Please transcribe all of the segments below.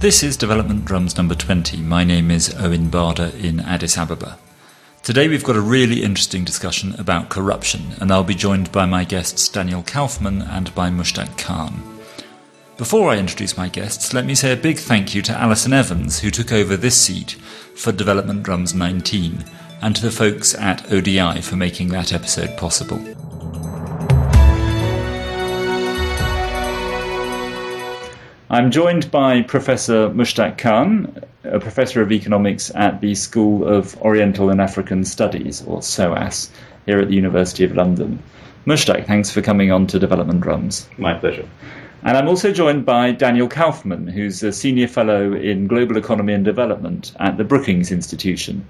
This is Development Drums number 20. My name is Owen Barder in Addis Ababa. Today we've got a really interesting discussion about corruption, and I'll be joined by my guests Daniel Kaufmann and by Mushtaq Khan. Before I introduce my guests, let me say a big thank you to Alison Evans, who took over this seat for Development Drums 19, and to the folks at ODI for making that episode possible. I'm joined by Professor Mushtaq Khan, a professor of economics at the School of Oriental and African Studies, or SOAS, here at the University of London. Mushtaq, thanks for coming on to Development Drums. My pleasure. And I'm also joined by Daniel Kaufmann, who's a senior fellow in global economy and development at the Brookings Institution.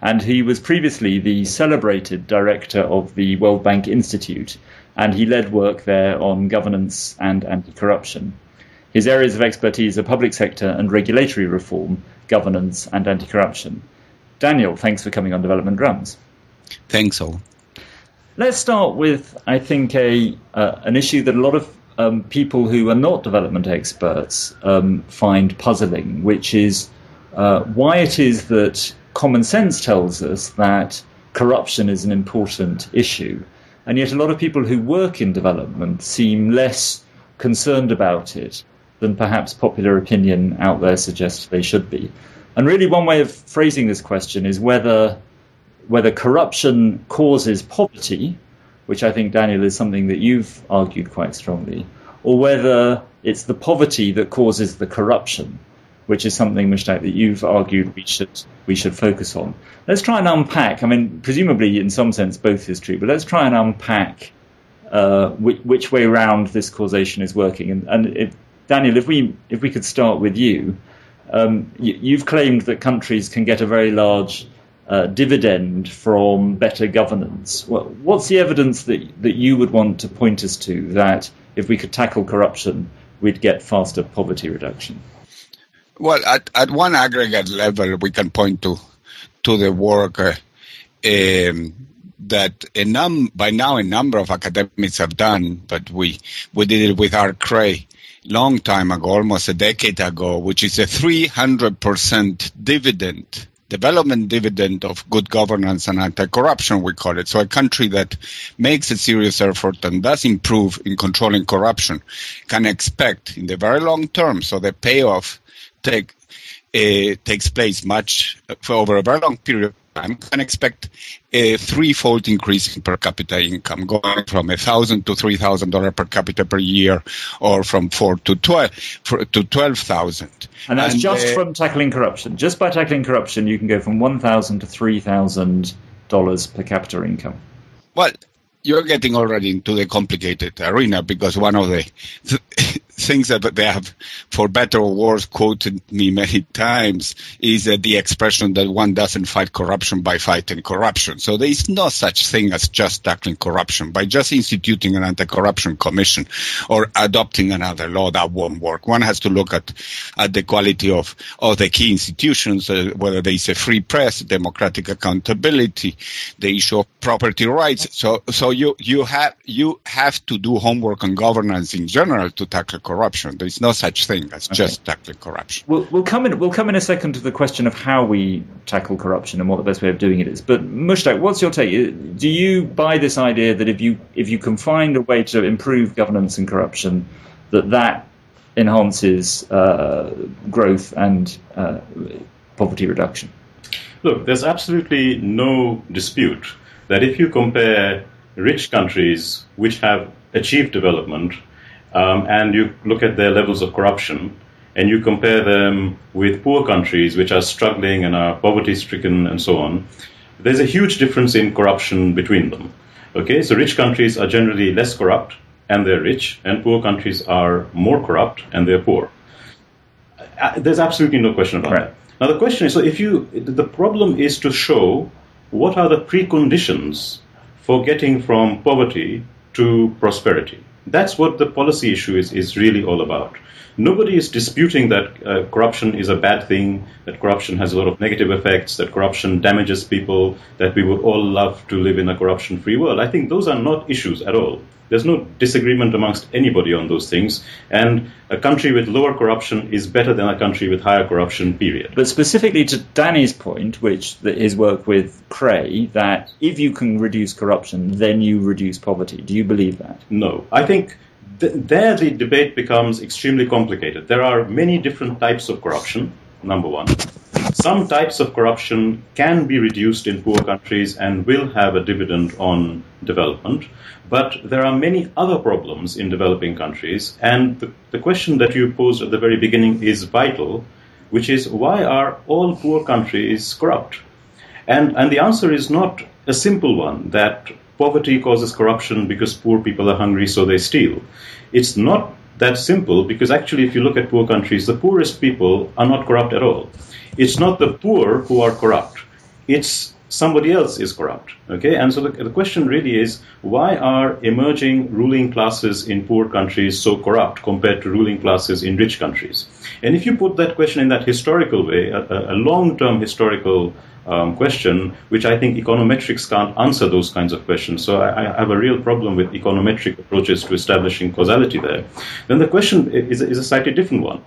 And he was previously the celebrated director of the World Bank Institute, and he led work there on governance and anti corruption. His areas of expertise are public sector and regulatory reform, governance, and anti corruption. Daniel, thanks for coming on Development Drums. Thanks, all. Let's start with, I think, a uh, an issue that a lot of um, people who are not development experts um, find puzzling, which is uh, why it is that common sense tells us that corruption is an important issue, and yet a lot of people who work in development seem less concerned about it than perhaps popular opinion out there suggests they should be. And really, one way of phrasing this question is whether whether corruption causes poverty, which I think Daniel is something that you've argued quite strongly, or whether it's the poverty that causes the corruption, which is something, Mushtaq, that you've argued we should we should focus on. Let's try and unpack. I mean, presumably, in some sense, both is true, but let's try and unpack uh, which, which, way round this causation is working. And, and Daniel, if we if we could start with you, um, you have claimed that countries can get a very large uh, dividend from better governance. Well, what's the evidence that that you would want to point us to that if we could tackle corruption, we'd get faster poverty reduction? Well, at, at one aggregate level, we can point to to the work uh, um, that num- by now a number of academics have done, but we we did it with Aart Kraay long time ago, almost a decade ago, which is a 300% dividend, development dividend of good governance and anti-corruption, we call it. So a country that makes a serious effort and does improve in controlling corruption can expect in the very long term, so the payoff take, uh, takes place much for over a very long period time can expect a threefold increase in per capita income, going from a thousand to three thousand dollar per capita per year, or from four to twelve to twelve thousand. And that's and, just uh, from tackling corruption. Just by tackling corruption, you can go from one thousand to three thousand dollars per capita income. Well, you're getting already into the complicated arena because one of the th- things that they have, for better or worse, quoted me many times is uh, the expression that one doesn't fight corruption by fighting corruption. So there is no such thing as just tackling corruption. By just instituting an anti-corruption commission or adopting another law, that won't work. One has to look at, at the quality of, of the key institutions, uh, whether there is a free press, democratic accountability, the issue of property rights. So, so you, you have, you have to do homework on governance in general to tackle corruption. There is no such thing as okay. just tackling corruption. We'll, we'll, come in. We'll come in a second to the question of how we tackle corruption and what the best way of doing it is. But Mushtaq, what's your take? Do you buy this idea that if you if you can find a way to improve governance and corruption, that that enhances uh, growth and uh, poverty reduction? Look, there's absolutely no dispute that if you compare rich countries which have achieved development um, and you look at their levels of corruption and you compare them with poor countries which are struggling and are poverty stricken and so on, there's a huge difference in corruption between them. Okay, so rich countries are generally less corrupt and they're rich, and poor countries are more corrupt and they're poor. Uh, there's absolutely no question about right. that. Now the question is, so if you, the problem is to show what are the preconditions for getting from poverty to prosperity. That's what the policy issue is, is really all about. nobody is disputing that uh, corruption is a bad thing, that corruption has a lot of negative effects, that corruption damages people, that we would all love to live in a corruption free world. I think those are not issues at all. There's no disagreement amongst anybody on those things. And a country with lower corruption is better than a country with higher corruption, period. But specifically to Danny's point, which his work with Kraay, that if you can reduce corruption, then you reduce poverty. Do you believe that? No. I think th- there the debate becomes extremely complicated. There are many different types of corruption, number one. Some types of corruption can be reduced in poor countries and will have a dividend on development. But there are many other problems in developing countries, and the, the question that you posed at the very beginning is vital, which is why are all poor countries corrupt? And, and the answer is not a simple one that poverty causes corruption because poor people are hungry, so they steal. It's not that simple because actually, if you look at poor countries, the poorest people are not corrupt at all. It's not the poor who are corrupt. It's somebody else is corrupt. Okay, and so the, the, question really is why are emerging ruling classes in poor countries so corrupt compared to ruling classes in rich countries? And if you put that question in that historical way, a, a long-term historical um, question, which I think econometrics can't answer those kinds of questions. So I, I, have a real problem with econometric approaches to establishing causality there. Then the question is, is a slightly different one.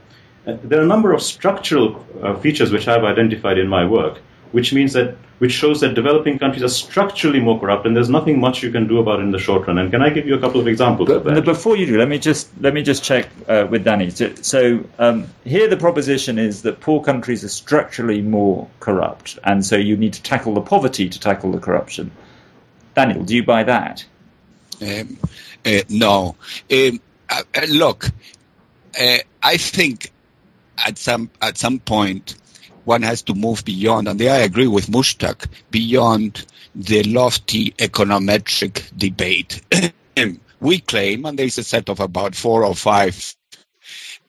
Uh, there are a number of structural uh, features which I've identified in my work which means that which shows that developing countries are structurally more corrupt, and there's nothing much you can do about it in the short run. And can I give you a couple of examples but, of that? Before you do, let me just let me just check uh, with Danny. So, so um, here the proposition is that poor countries are structurally more corrupt, and so you need to tackle the poverty to tackle the corruption. Daniel, do you buy that? Um, uh, no. Um, uh, uh look, uh, I think at some at some point one has to move beyond, and there I agree with Mushtaq, beyond the lofty econometric debate. we claim, and there is a set of about four or five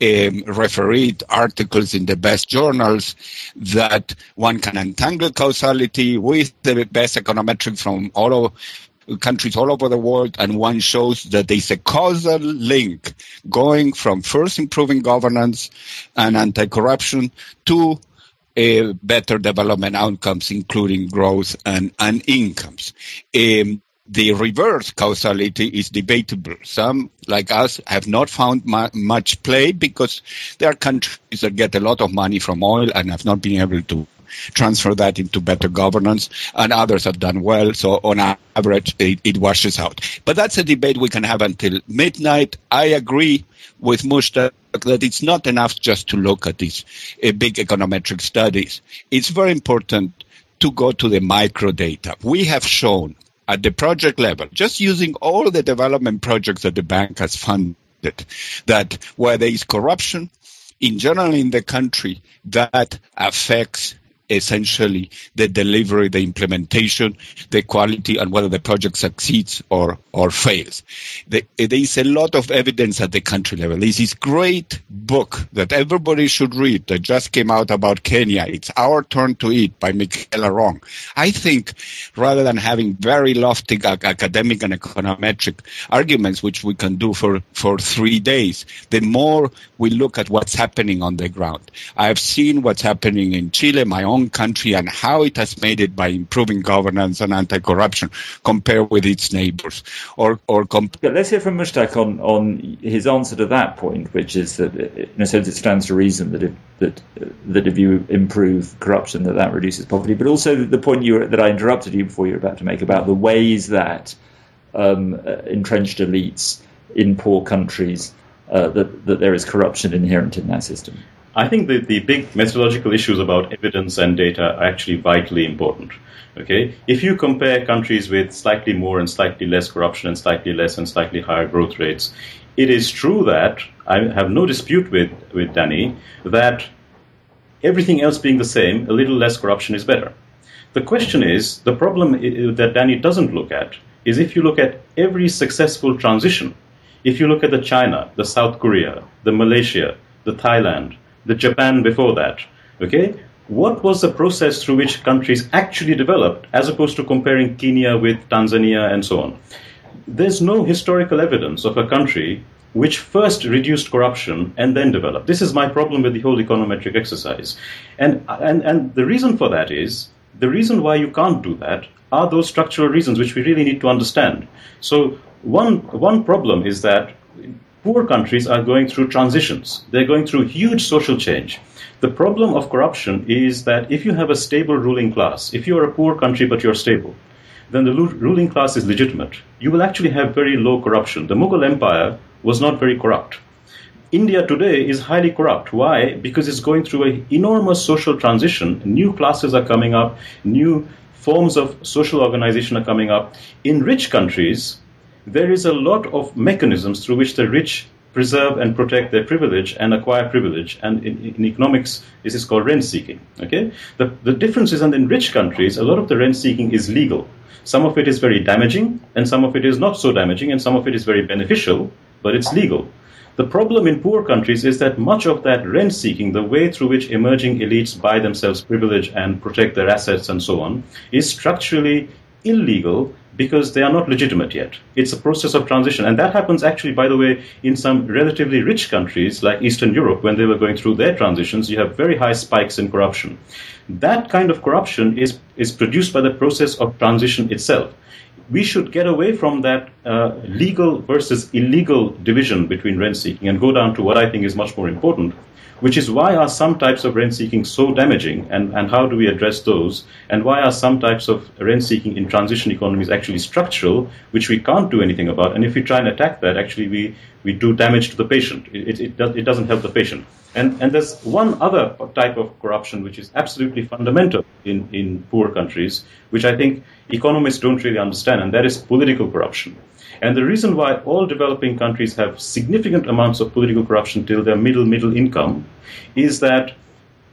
um, refereed articles in the best journals that one can untangle causality with the best econometrics from all of countries all over the world, and one shows that there's a causal link going from first improving governance and anti-corruption to uh, better development outcomes, including growth and, and incomes. Um, the reverse causality is debatable. Some, like us, have not found mu- much play because there are countries that get a lot of money from oil and have not been able to transfer that into better governance, and others have done well. So on average, it, it washes out. But that's a debate we can have until midnight. I agree with Mushtaq that it's not enough just to look at these uh, big econometric studies. It's very important to go to the micro data. We have shown at the project level, just using all the development projects that the bank has funded, that where there is corruption, in general in the country, that affects essentially the delivery, the implementation, the quality, and whether the project succeeds or, or fails. there is a lot of evidence at the country level. There's this great book that everybody should read that just came out about Kenya. It's Our Turn to Eat by Michela Wrong. I think rather than having very lofty academic and econometric arguments, which we can do for, for three days, the more we look at what's happening on the ground. I've seen what's happening in Chile, my own own country and how it has made it by improving governance and anti-corruption compared with its neighbors. Or, or comp- let's hear from Mushtaq on, on his answer to that point, which is that in a sense it stands to reason that if, that, that if you improve corruption, that that reduces poverty. But also the point you, that I interrupted you before you were about to make about the ways that um, uh, entrenched elites in poor countries uh, that, that there is corruption inherent in that system. I think that the big methodological issues about evidence and data are actually vitally important. Okay, if you compare countries with slightly more and slightly less corruption and slightly less and slightly higher growth rates, it is true that I have no dispute with with Danny that everything else being the same, a little less corruption is better. The question is the problem that Danny doesn't look at is if you look at every successful transition, if you look at the China, the South Korea, the Malaysia, the Thailand, the Japan before that. Okay? What was the process through which countries actually developed as opposed to comparing Kenya with Tanzania and so on? There's no historical evidence of a country which first reduced corruption and then developed. This is my problem with the whole econometric exercise. And, and, and the reason for that is the reason why you can't do that are those structural reasons which we really need to understand. So, one, one problem is that poor countries are going through transitions, they're going through huge social change. The problem of corruption is that if you have a stable ruling class, if you're a poor country but you're stable, then the ruling class is legitimate. You will actually have very low corruption. The Mughal Empire was not very corrupt. India today is highly corrupt. Why? Because it's going through an enormous social transition. New classes are coming up, new forms of social organization are coming up. In rich countries, there is a lot of mechanisms through which the rich preserve and protect their privilege and acquire privilege. And in, in economics, this is called rent seeking. Okay? The, the difference is that in rich countries, a lot of the rent seeking is legal. Some of it is very damaging, and some of it is not so damaging, and some of it is very beneficial, but it's legal. The problem in poor countries is that much of that rent seeking, the way through which emerging elites buy themselves privilege and protect their assets and so on, is structurally illegal because they are not legitimate yet. It's a process of transition. And that happens actually, by the way, in some relatively rich countries like Eastern Europe, when they were going through their transitions, you have very high spikes in corruption. That kind of corruption is, is produced by the process of transition itself we should get away from that uh, legal versus illegal division between rent seeking and go down to what I think is much more important, which is why are some types of rent seeking so damaging and, and how do we address those? And why are some types of rent seeking in transition economies actually structural, which we can't do anything about? And if we try and attack that, actually we, we do damage to the patient. It, it, it, does, it doesn't help the patient. And, and there's one other type of corruption which is absolutely fundamental in, in poor countries, which I think economists don't really understand, and that is political corruption. And the reason why all developing countries have significant amounts of political corruption till their middle middle income is that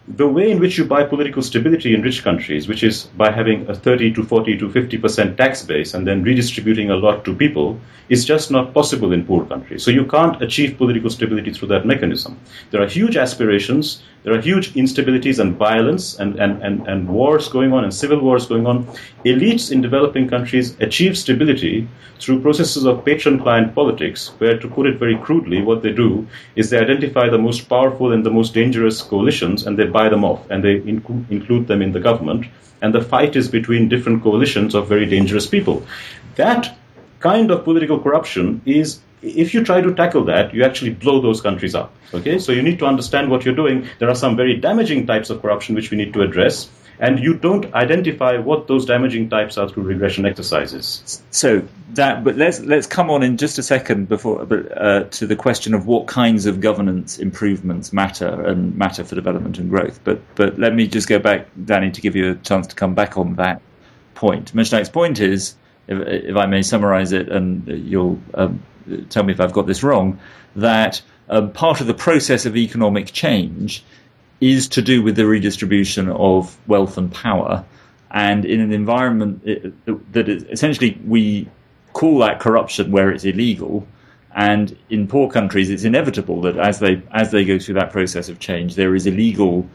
the way in which you buy political stability in rich countries, which is by having a 30 to 40 to 50 percent tax base and then redistributing a lot to people, is just not possible in poor countries. So you can't achieve political stability through that mechanism. There are huge aspirations, there are huge instabilities and violence and, and, and, and wars going on and civil wars going on. Elites in developing countries achieve stability through processes of patron client politics, where, to put it very crudely, what they do is they identify the most powerful and the most dangerous coalitions and they buy them off and they inc- include them in the government. And the fight is between different coalitions of very dangerous people. That kind of political corruption is if you try to tackle that, you actually blow those countries up. Okay, so you need to understand what you're doing. There are some very damaging types of corruption which we need to address, and you don't identify what those damaging types are through regression exercises. So that, but let's let's come on in just a second before uh, to the question of what kinds of governance improvements matter and matter for development and growth. But but let me just go back, Danny, to give you a chance to come back on that point. Mushtaq's point is, if, if I may summarize it, and you'll um, tell me if I've got this wrong, that um, part of the process of economic change is to do with the redistribution of wealth and power. And in an environment that essentially we call that corruption where it's illegal, and in poor countries it's inevitable that as they as they go through that process of change, there is illegal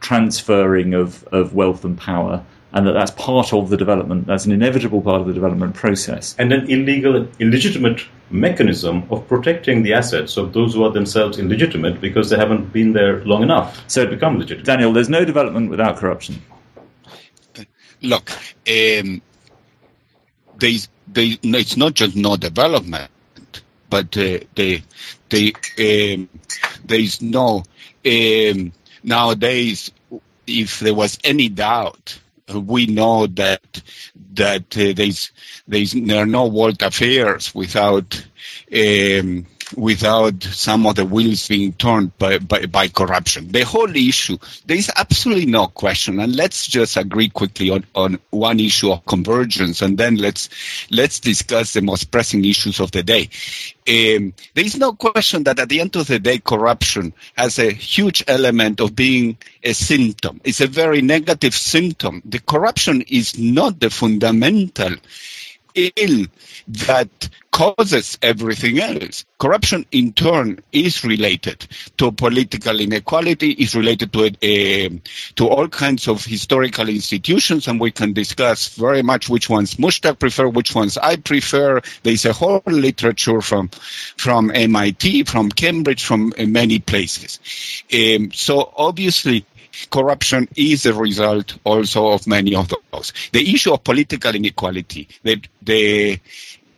transferring of, of wealth and power and that that's part of the development, that's an inevitable part of the development process. And an illegal, illegitimate mechanism of protecting the assets of those who are themselves illegitimate because they haven't been there long enough so to become legitimate. Daniel, there's no development without corruption. Look, um, there's, they, it's not just no development, but uh, they, they, um, there's no um, nowadays. If there was any doubt we know that that uh, there's, there's there are no world affairs without um, without some of the wheels being turned by, by, by, corruption. The whole issue, there is absolutely no question. And let's just agree quickly on, on one issue of convergence and then let's, let's discuss the most pressing issues of the day. Um, there is no question that at the end of the day, corruption has a huge element of being a symptom. It's a very negative symptom. The corruption is not the fundamental ill that causes everything else. Corruption, in turn, is related to political inequality, is related to uh, to all kinds of historical institutions, and we can discuss very much which ones Mushtaq prefer, which ones I prefer. There's a whole literature from from MIT, from Cambridge, from uh, many places. Um, so obviously, corruption is a result also of many of those. The issue of political inequality, the, the,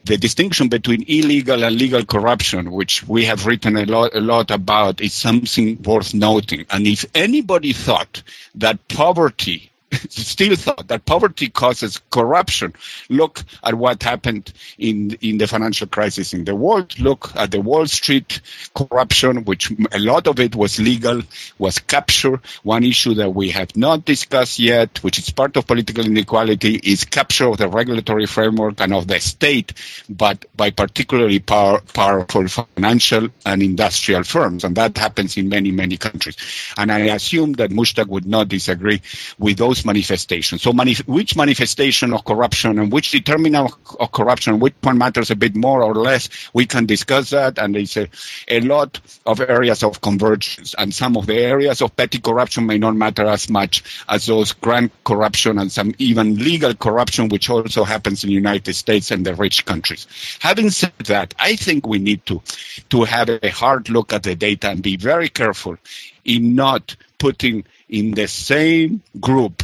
the distinction between illegal and legal corruption, which we have written a lot, a lot about, is something worth noting. And if anybody thought that poverty still thought that poverty causes corruption. Look at what happened in in the financial crisis in the world. Look at the Wall Street corruption, which a lot of it was legal, was capture. One issue that we have not discussed yet, which is part of political inequality, is capture of the regulatory framework and of the state, but by particularly power, powerful financial and industrial firms, and that happens in many many countries. And I assume that Mushtaq would not disagree with those manifestations. So which manifestation of corruption and which determinant of, of, corruption, which one matters a bit more or less, we can discuss that. And there's a, a lot of areas of convergence. And some of the areas of petty corruption may not matter as much as those grand corruption and some even legal corruption, which also happens in the United States and the rich countries. Having said that, I think we need to, to have a hard look at the data and be very careful in not putting in the same group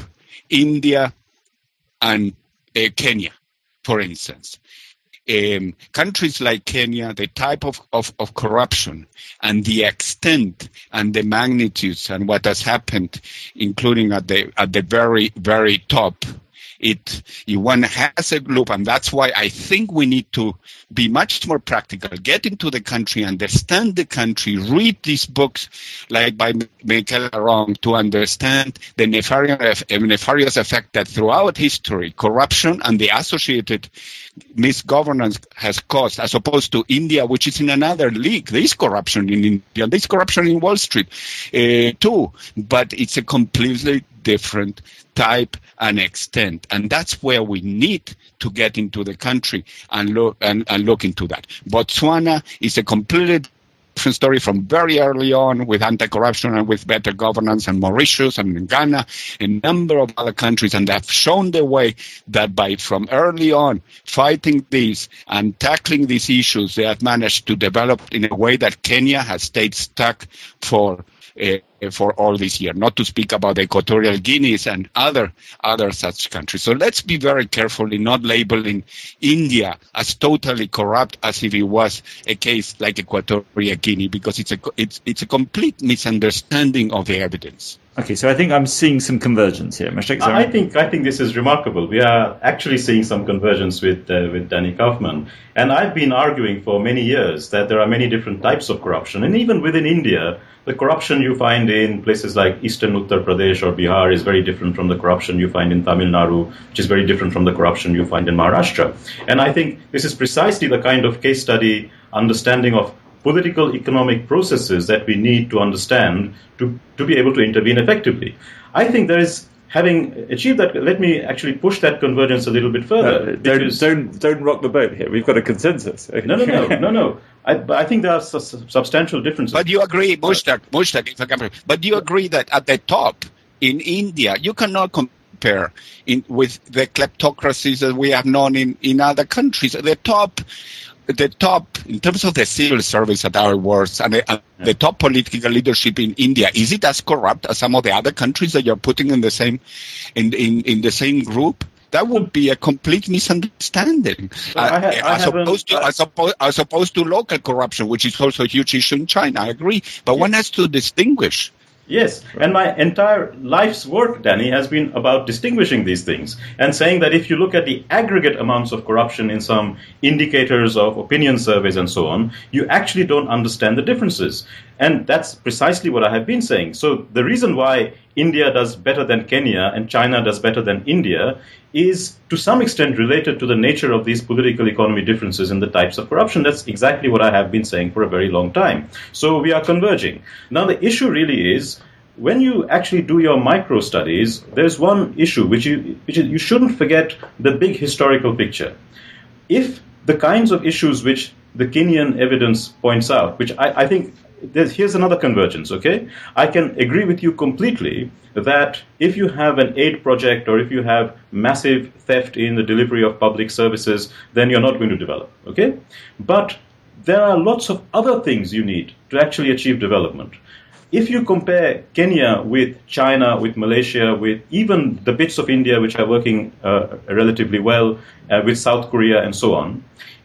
India and uh, Kenya, for instance. Um, countries like Kenya, the type of, of, of, corruption and the extent and the magnitudes and what has happened, including at the at the very very top, it one has a group, and that's why I think we need to be much more practical. Get into the country, understand the country, read these books, like by Michela Wrong, to understand the nefarious, nefarious effect that throughout history, corruption and the associated misgovernance has caused, as opposed to India, which is in another league. There is corruption in India, there is corruption in Wall Street uh, too, but it's a completely different type and extent. And that's where we need to get into the country and look and, and look into that. Botswana is a completely different story from very early on with anti-corruption and with better governance and Mauritius and Ghana, a number of other countries, and have shown the way that by from early on fighting these and tackling these issues, they have managed to develop in a way that Kenya has stayed stuck for Uh, for all this year, not to speak about Equatorial Guineas and other other such countries. So let's be very careful in not labeling India as totally corrupt as if it was a case like Equatorial Guinea, because it's a it's it's a complete misunderstanding of the evidence. Okay, so I think I'm seeing some convergence here. I think I think this is remarkable. We are actually seeing some convergence with uh, with Danny Kaufmann, and I've been arguing for many years that there are many different types of corruption, and even within India, the corruption you find in places like eastern Uttar Pradesh or Bihar is very different from the corruption you find in Tamil Nadu, which is very different from the corruption you find in Maharashtra. And I think this is precisely the kind of case study understanding of political economic processes that we need to understand to, to be able to intervene effectively. I think there is having achieved that, let me actually push that convergence a little bit further. don't, don't, don't rock the boat here. We've got a consensus. no, no, no, no, no. I, I think there are su- substantial differences. But you agree, Mushtaq, Mushtaq, if I can, but do you agree that at the top in India, you cannot compare in, with the kleptocracies that we have known in, in other countries. At the top, the top, in terms of the civil service at our worst, and the, the, top political leadership in India, is it as corrupt as some of the other countries that you're putting in the same, in, in, in the same group? That would be a complete misunderstanding. Uh, as, opposed to, as, opposed, as opposed to local corruption, which is also a huge issue in China. I agree. But one has to distinguish Yes, and my entire life's work, Danny, has been about distinguishing these things and saying that if you look at the aggregate amounts of corruption in some indicators of opinion surveys and so on, you actually don't understand the differences. And that's precisely what I have been saying. So the reason why India does better than Kenya and China does better than India is to some extent related to the nature of these political economy differences in the types of corruption. That's exactly what I have been saying for a very long time. So we are converging. Now the issue really is when you actually do your micro studies, there's one issue which you which you shouldn't forget the big historical picture. if the kinds of issues which the Kenyan evidence points out, which I, I think here's another convergence, okay? I can agree with you completely that if you have an aid project or if you have massive theft in the delivery of public services, then you're not going to develop, okay? But there are lots of other things you need to actually achieve development. If you compare Kenya with China, with Malaysia, with even the bits of India which are working uh, relatively well, uh, with South Korea and so on,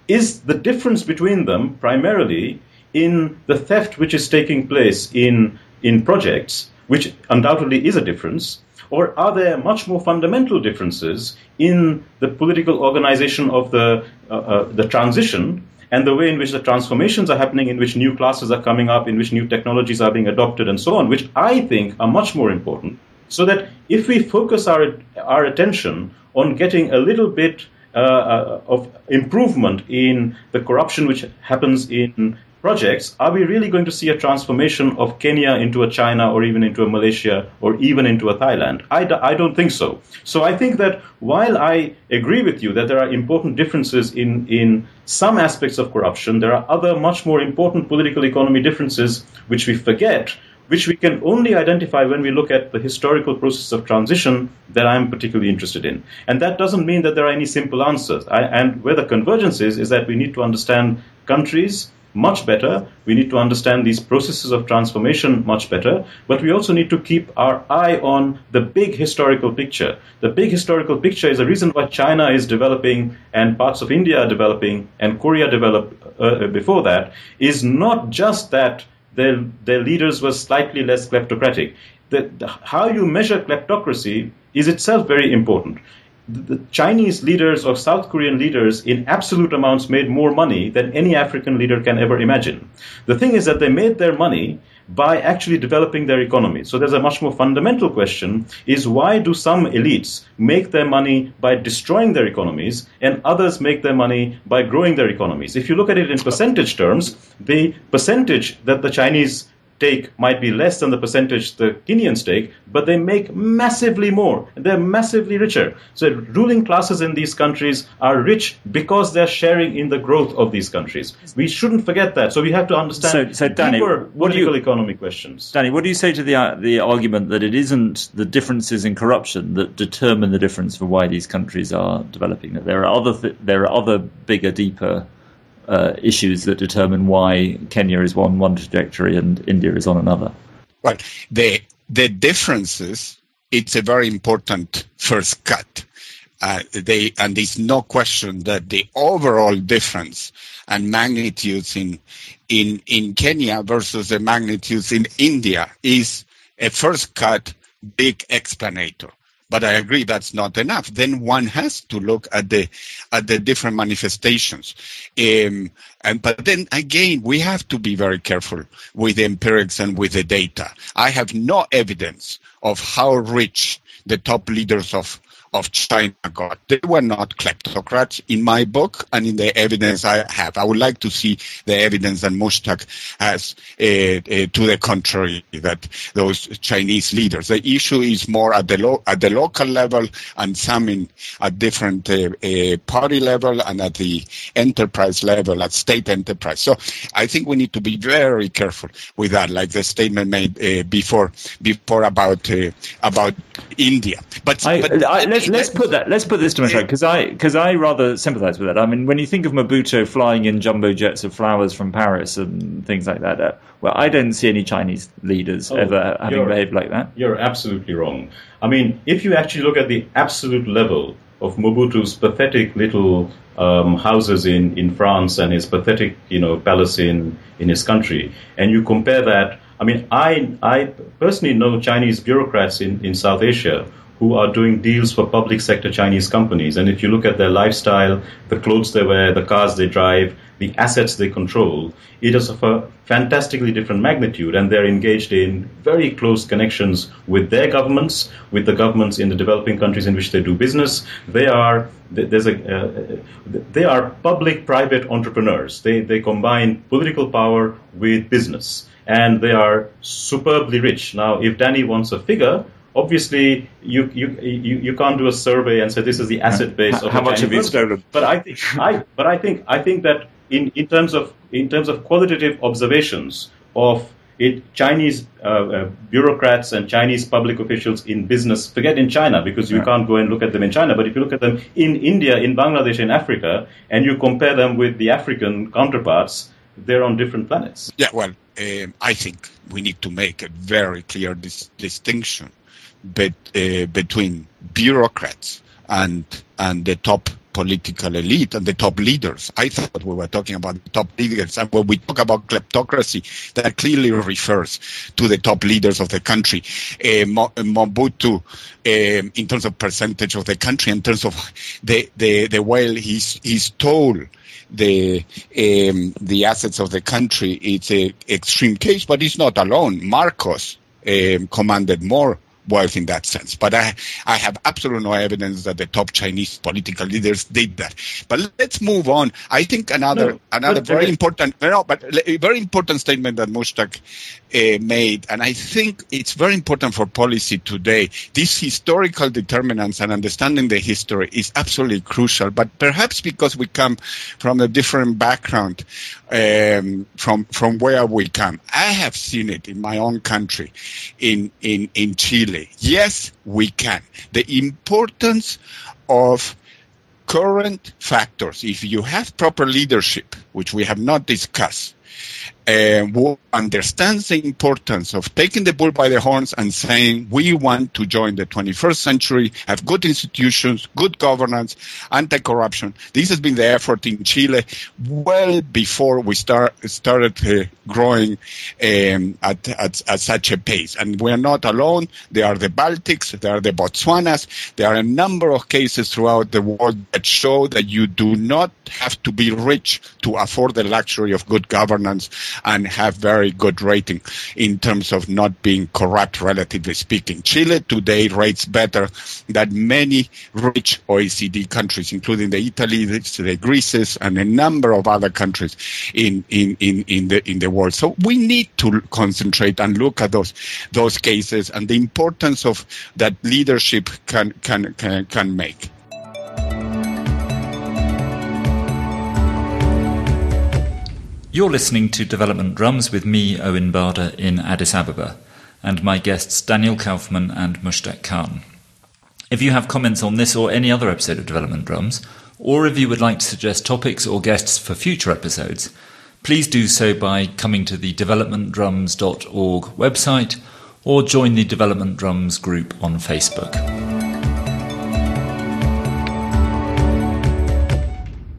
is the difference between them primarily in the theft which is taking place in, in projects, which undoubtedly is a difference, or are there much more fundamental differences in the political organization of the, uh, uh, the transition and the way in which the transformations are happening, in which new classes are coming up, in which new technologies are being adopted, and so on, which I think are much more important. So that if we focus our, our attention on getting a little bit uh, uh of improvement in the corruption which happens in projects, are we really going to see a transformation of Kenya into a China or even into a Malaysia or even into a Thailand? I d- I don't think so. So I think that while I agree with you that there are important differences in, in some aspects of corruption, there are other much more important political economy differences which we forget which we can only identify when we look at the historical process of transition that I'm particularly interested in. And that doesn't mean that there are any simple answers. I, and where the convergence is, is that we need to understand countries much better. We need to understand these processes of transformation much better, but we also need to keep our eye on the big historical picture. The big historical picture is the reason why China is developing and parts of India are developing and Korea developed uh, before that is not just that their, their leaders were slightly less kleptocratic. The, the, how you measure kleptocracy is itself very important the Chinese leaders or South Korean leaders in absolute amounts made more money than any African leader can ever imagine. The thing is that they made their money by actually developing their economy. So there's a much more fundamental question is why do some elites make their money by destroying their economies and others make their money by growing their economies? If you look at it in percentage terms, the percentage that the Chinese take might be less than the percentage the Kenyans take, but they make massively more. They're massively richer. So ruling classes in these countries are rich because they're sharing in the growth of these countries. We shouldn't forget that. So we have to understand so, so Danny, deeper political you, economy questions. Danny, what do you say to the uh, the argument that it isn't the differences in corruption that determine the difference for why these countries are developing? That there are other th- there are other bigger, deeper uh, issues that determine why Kenya is on one trajectory and India is on another. Well, the the differences it's a very important first cut. Uh, they and there's no question that the overall difference and magnitudes in in in Kenya versus the magnitudes in India is a first cut big explanator. But I agree that's not enough. Then one has to look at the at the different manifestations. Um, and but then again, we have to be very careful with the empirics and with the data. I have no evidence of how rich the top leaders of of China got. They were not kleptocrats in my book and in the evidence I have. I would like to see the evidence that Mushtaq has uh, uh, to the contrary, that those Chinese leaders. The issue is more at the, lo- at the local level and some in, at different uh, uh party level and at the enterprise level, at state enterprise. So I think we need to be very careful with that, like the statement made uh, before before about uh, about India. But, I, but I, let's let's put that let's put this to my side because I because I rather sympathise with that. I mean, when you think of Mobutu flying in jumbo jets of flowers from Paris and things like that, uh, well, I don't see any Chinese leaders oh, ever having behaved like that. You're absolutely wrong. I mean, if you actually look at the absolute level of Mobutu's pathetic little um, houses in, in France and his pathetic, you know, palace in, in his country, and you compare that. I mean, I I personally know Chinese bureaucrats in, in South Asia who are doing deals for public sector Chinese companies. And if you look at their lifestyle, the clothes they wear, the cars they drive, the assets they control, it is of a fantastically different magnitude. And they're engaged in very close connections with their governments, with the governments in the developing countries in which they do business. They are there's a uh, they are public-private entrepreneurs. They they combine political power with business, and they are superbly rich. Now, if Danny wants a figure, obviously you, you you you can't do a survey and say this is the asset base how, of how much have you stolen. But I think I but I think I think that in, in terms of in terms of qualitative observations of it, Chinese uh, uh, bureaucrats and Chinese public officials in business, forget in China because you can't go and look at them in China, but if you look at them in India, in Bangladesh, in Africa, and you compare them with the African counterparts, they're on different planets. Yeah, well, um, I think we need to make a very clear dis- distinction bet, uh, between bureaucrats and and the top political elite and the top leaders. I thought we were talking about the top leaders. And when we talk about kleptocracy, that clearly refers to the top leaders of the country. Uh, Mobutu, um, in terms of percentage of the country, in terms of the, the, the way he's, he stole the um, the assets of the country, it's an extreme case, but it's not alone. Marcos um, commanded more wealth in that sense. But I, I have absolutely no evidence that the top Chinese political leaders did that. But let's move on. I think another no, another very important, no, but very important statement that Mushtaq uh, made, and I think it's very important for policy today. These historical determinants and understanding the history is absolutely crucial. But perhaps because we come from a different background um, from from where we come, I have seen it in my own country, in in in Chile Yes, we can. The importance of current factors, if you have proper leadership, which we have not discussed, uh, understands the importance of taking the bull by the horns and saying we want to join the 21st century, have good institutions, good governance, anti-corruption. This has been the effort in Chile well before we start, started uh, growing um, at, at, at, such a pace. And we're not alone. There are the Baltics, there are the Botswanas, there are a number of cases throughout the world that show that you do not have to be rich to afford the luxury of good governance and have very good rating in terms of not being corrupt, relatively speaking. Chile today rates better than many rich OECD countries, including the Italy, the Greece, and a number of other countries in, in, in, in the in the world. So we need to concentrate and look at those those cases and the importance of that leadership can can can, can make. You're listening to Development Drums with me, Owen Barder, in Addis Ababa, and my guests Daniel Kaufmann and Mushtaq Khan. If you have comments on this or any other episode of Development Drums, or if you would like to suggest topics or guests for future episodes, please do so by coming to the developmentdrums.org website or join the Development Drums group on Facebook.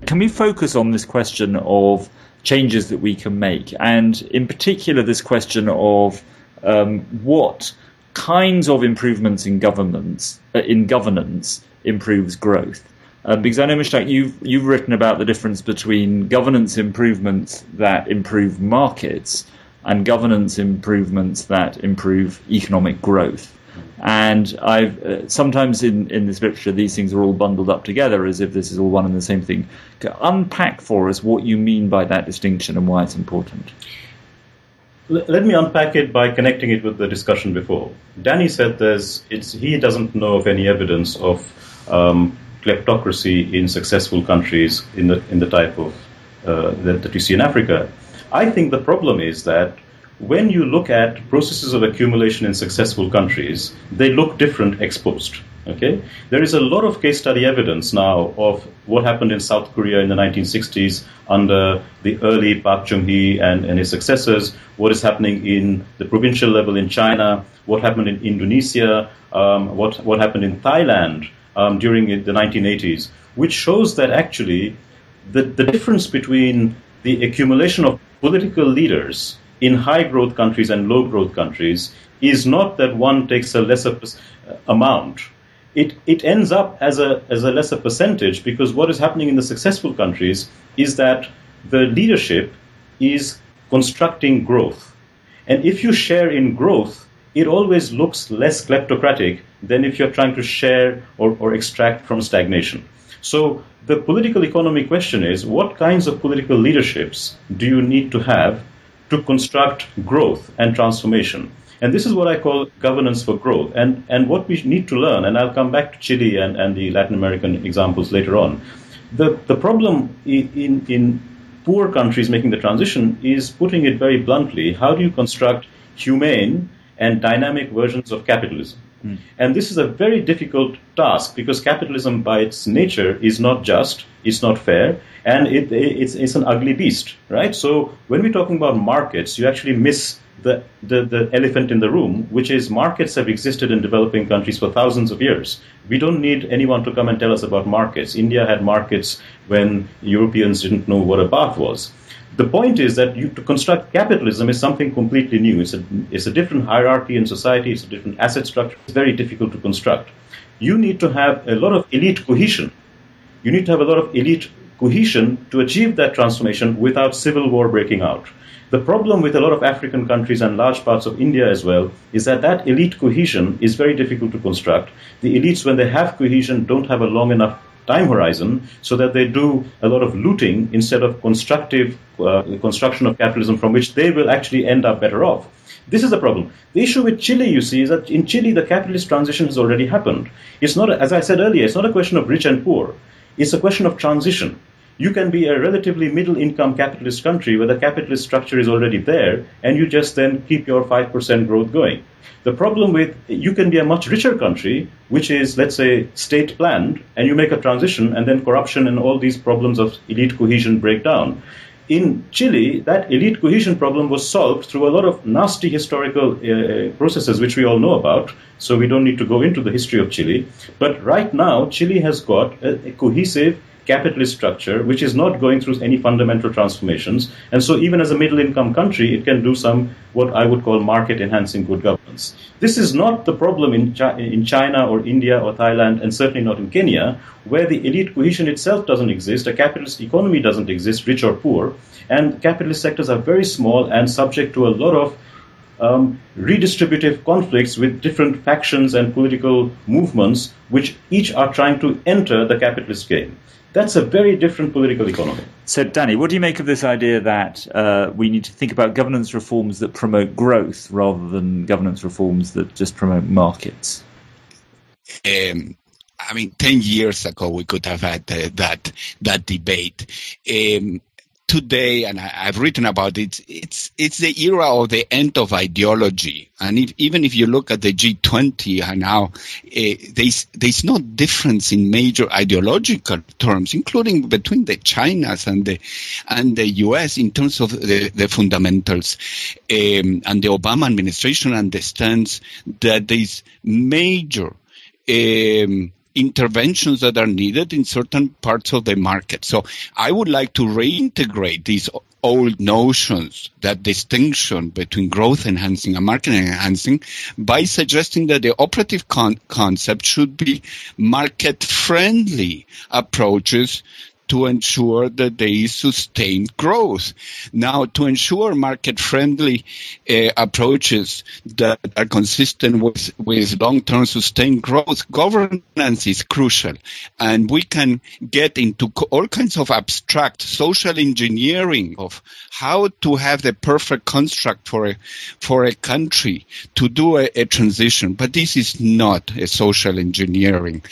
Can we focus on this question of changes that we can make, and in particular, this question of um, what kinds of improvements in governments uh, in governance improves growth. Uh, because I know, Mushtaq, you've you've written about the difference between governance improvements that improve markets and governance improvements that improve economic growth. And I've uh, sometimes in, in this literature these things are all bundled up together as if this is all one and the same thing. Unpack for us what you mean by that distinction and why it's important. Let me unpack it by connecting it with the discussion before. Danny said there's he doesn't know of any evidence of um, kleptocracy in successful countries in the in the type of uh, that, that you see in Africa. I think the problem is that when you look at processes of accumulation in successful countries, they look different ex post. Okay, there is a lot of case study evidence now of what happened in South Korea in the 1960s under the early Park Chung-hee and, and his successors. What is happening in the provincial level in China? What happened in Indonesia? Um, what what happened in Thailand um, during the 1980s? Which shows that actually the, the difference between the accumulation of political leaders in high growth countries and low growth countries is not that one takes a lesser uh, amount. It, it ends up as a, as a lesser percentage because what is happening in the successful countries is that the leadership is constructing growth. And if you share in growth, it always looks less kleptocratic than if you're trying to share or, or extract from stagnation. So the political economy question is what kinds of political leaderships do you need to have to construct growth and transformation. And this is what I call governance for growth. And, and what we need to learn, and I'll come back to Chile and, and the Latin American examples later on. The, the problem in, in poor countries making the transition is putting it very bluntly how do you construct humane and dynamic versions of capitalism? Mm. And this is a very difficult task because capitalism, by its nature, is not just, it's not fair, and it, it's, it's an ugly beast, right? So when we're talking about markets, you actually miss the, the, the elephant in the room, which is markets have existed in developing countries for thousands of years. We don't need anyone to come and tell us about markets. India had markets when Europeans didn't know what a bath was. The point is that you, to construct capitalism is something completely new. It's a, it's a different hierarchy in society, it's a different asset structure. It's very difficult to construct. You need to have a lot of elite cohesion. You need to have a lot of elite cohesion to achieve that transformation without civil war breaking out. The problem with a lot of African countries and large parts of India as well is that that elite cohesion is very difficult to construct. The elites, when they have cohesion, don't have a long enough time horizon so that they do a lot of looting instead of constructive uh, construction of capitalism from which they will actually end up better off. This is the problem. The issue with Chile, you see, is that in Chile the capitalist transition has already happened. It's not, as I said earlier, it's not a question of rich and poor. It's a question of transition you can be a relatively middle income capitalist country where the capitalist structure is already there and you just then keep your 5% growth going. The problem with you can be a much richer country, which is, let's say, state planned, and you make a transition, and then corruption and all these problems of elite cohesion break down. In Chile, that elite cohesion problem was solved through a lot of nasty historical uh, processes, which we all know about. So we don't need to go into the history of Chile. But right now, Chile has got a, a cohesive capitalist structure, which is not going through any fundamental transformations. And so, even as a middle income country, it can do some what I would call market enhancing good governance. This is not the problem in, in China or India or Thailand, and certainly not in Kenya, where the elite cohesion itself doesn't exist, a capitalist economy doesn't exist, rich or poor, and capitalist sectors are very small and subject to a lot of um, redistributive conflicts with different factions and political movements, which each are trying to enter the capitalist game. That's a very different political economy. So, Danny, what do you make of this idea that uh, we need to think about governance reforms that promote growth rather than governance reforms that just promote markets? Um, I mean, ten years ago we could have had uh, that that debate. Um, today, and I, have written about it, it's it's the era of the end of ideology. And if, even if you look at the G20 now, uh, there's there's no difference in major ideological terms, including between the Chinas and the and the U.S. in terms of the, the fundamentals. Um, and the Obama administration understands that there's major um, interventions that are needed in certain parts of the market. So I would like to reintegrate these old notions, that distinction between growth enhancing and market enhancing by suggesting that the operative con- concept should be market friendly approaches to ensure that there is sustained growth. Now, to ensure market-friendly uh, approaches that are consistent with, with long-term sustained growth, governance is crucial. And we can get into all kinds of abstract social engineering of how to have the perfect construct for a, for a country to do a, a transition. But this is not a social engineering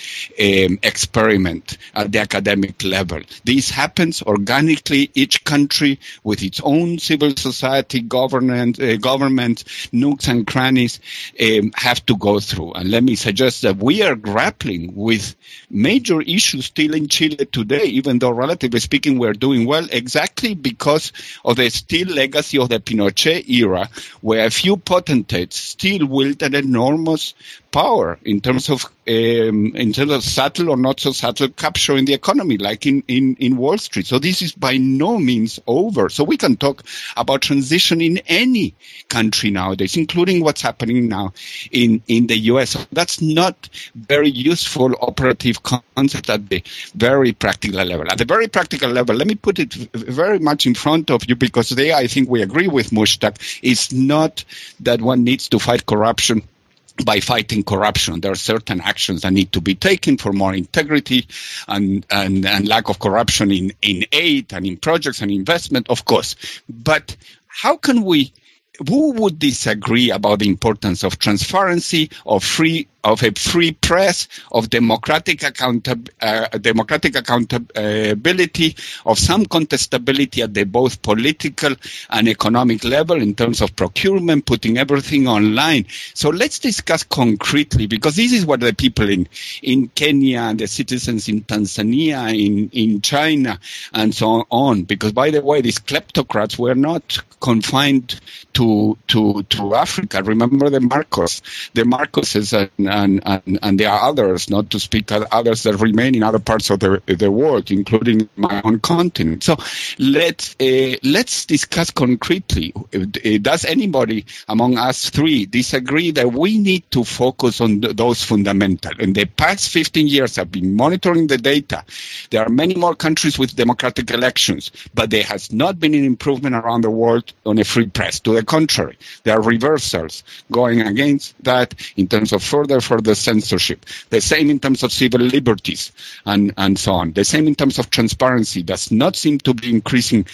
um, experiment at the academic level. This happens organically. Each country with its own civil society, government, uh, government nooks and crannies um, have to go through. And let me suggest that we are grappling with major issues still in Chile today, even though relatively speaking we're doing well, exactly because of the still legacy of the Pinochet era, where a few potentates still wield an enormous power in terms of um, in terms of subtle or not so subtle capture in the economy, like in, in, in Wall Street. So this is by no means over. So we can talk about transition in any country nowadays, including what's happening now in, in the US. That's not very useful operative concept at the very practical level. At the very practical level, let me put it very much in front of you because there I think we agree with Mushtaq. It's not that one needs to fight corruption by fighting corruption. There are certain actions that need to be taken for more integrity and, and, and lack of corruption in, in aid and in projects and investment, of course. But how can we who would disagree about the importance of transparency, of free of a free press, of democratic uh, democratic accountability, of some contestability at the both political and economic level in terms of procurement, putting everything online. So let's discuss concretely because this is what the people in in Kenya the citizens in Tanzania, in in China, and so on. Because by the way, these kleptocrats were not confined to to to Africa. Remember the Marcos, the Marcoses and and, and, and there are others, not to speak of others that remain in other parts of the, the world, including my own continent. So let's, uh, let's discuss concretely. Uh, does anybody among us three disagree that we need to focus on th- those fundamental? In the past 15 years, I've been monitoring the data. There are many more countries with democratic elections, but there has not been an improvement around the world on a free press. To the contrary, there are reversals going against that in terms of further further censorship. The same in terms of civil liberties and, and so on. The same in terms of transparency does not seem to be increasing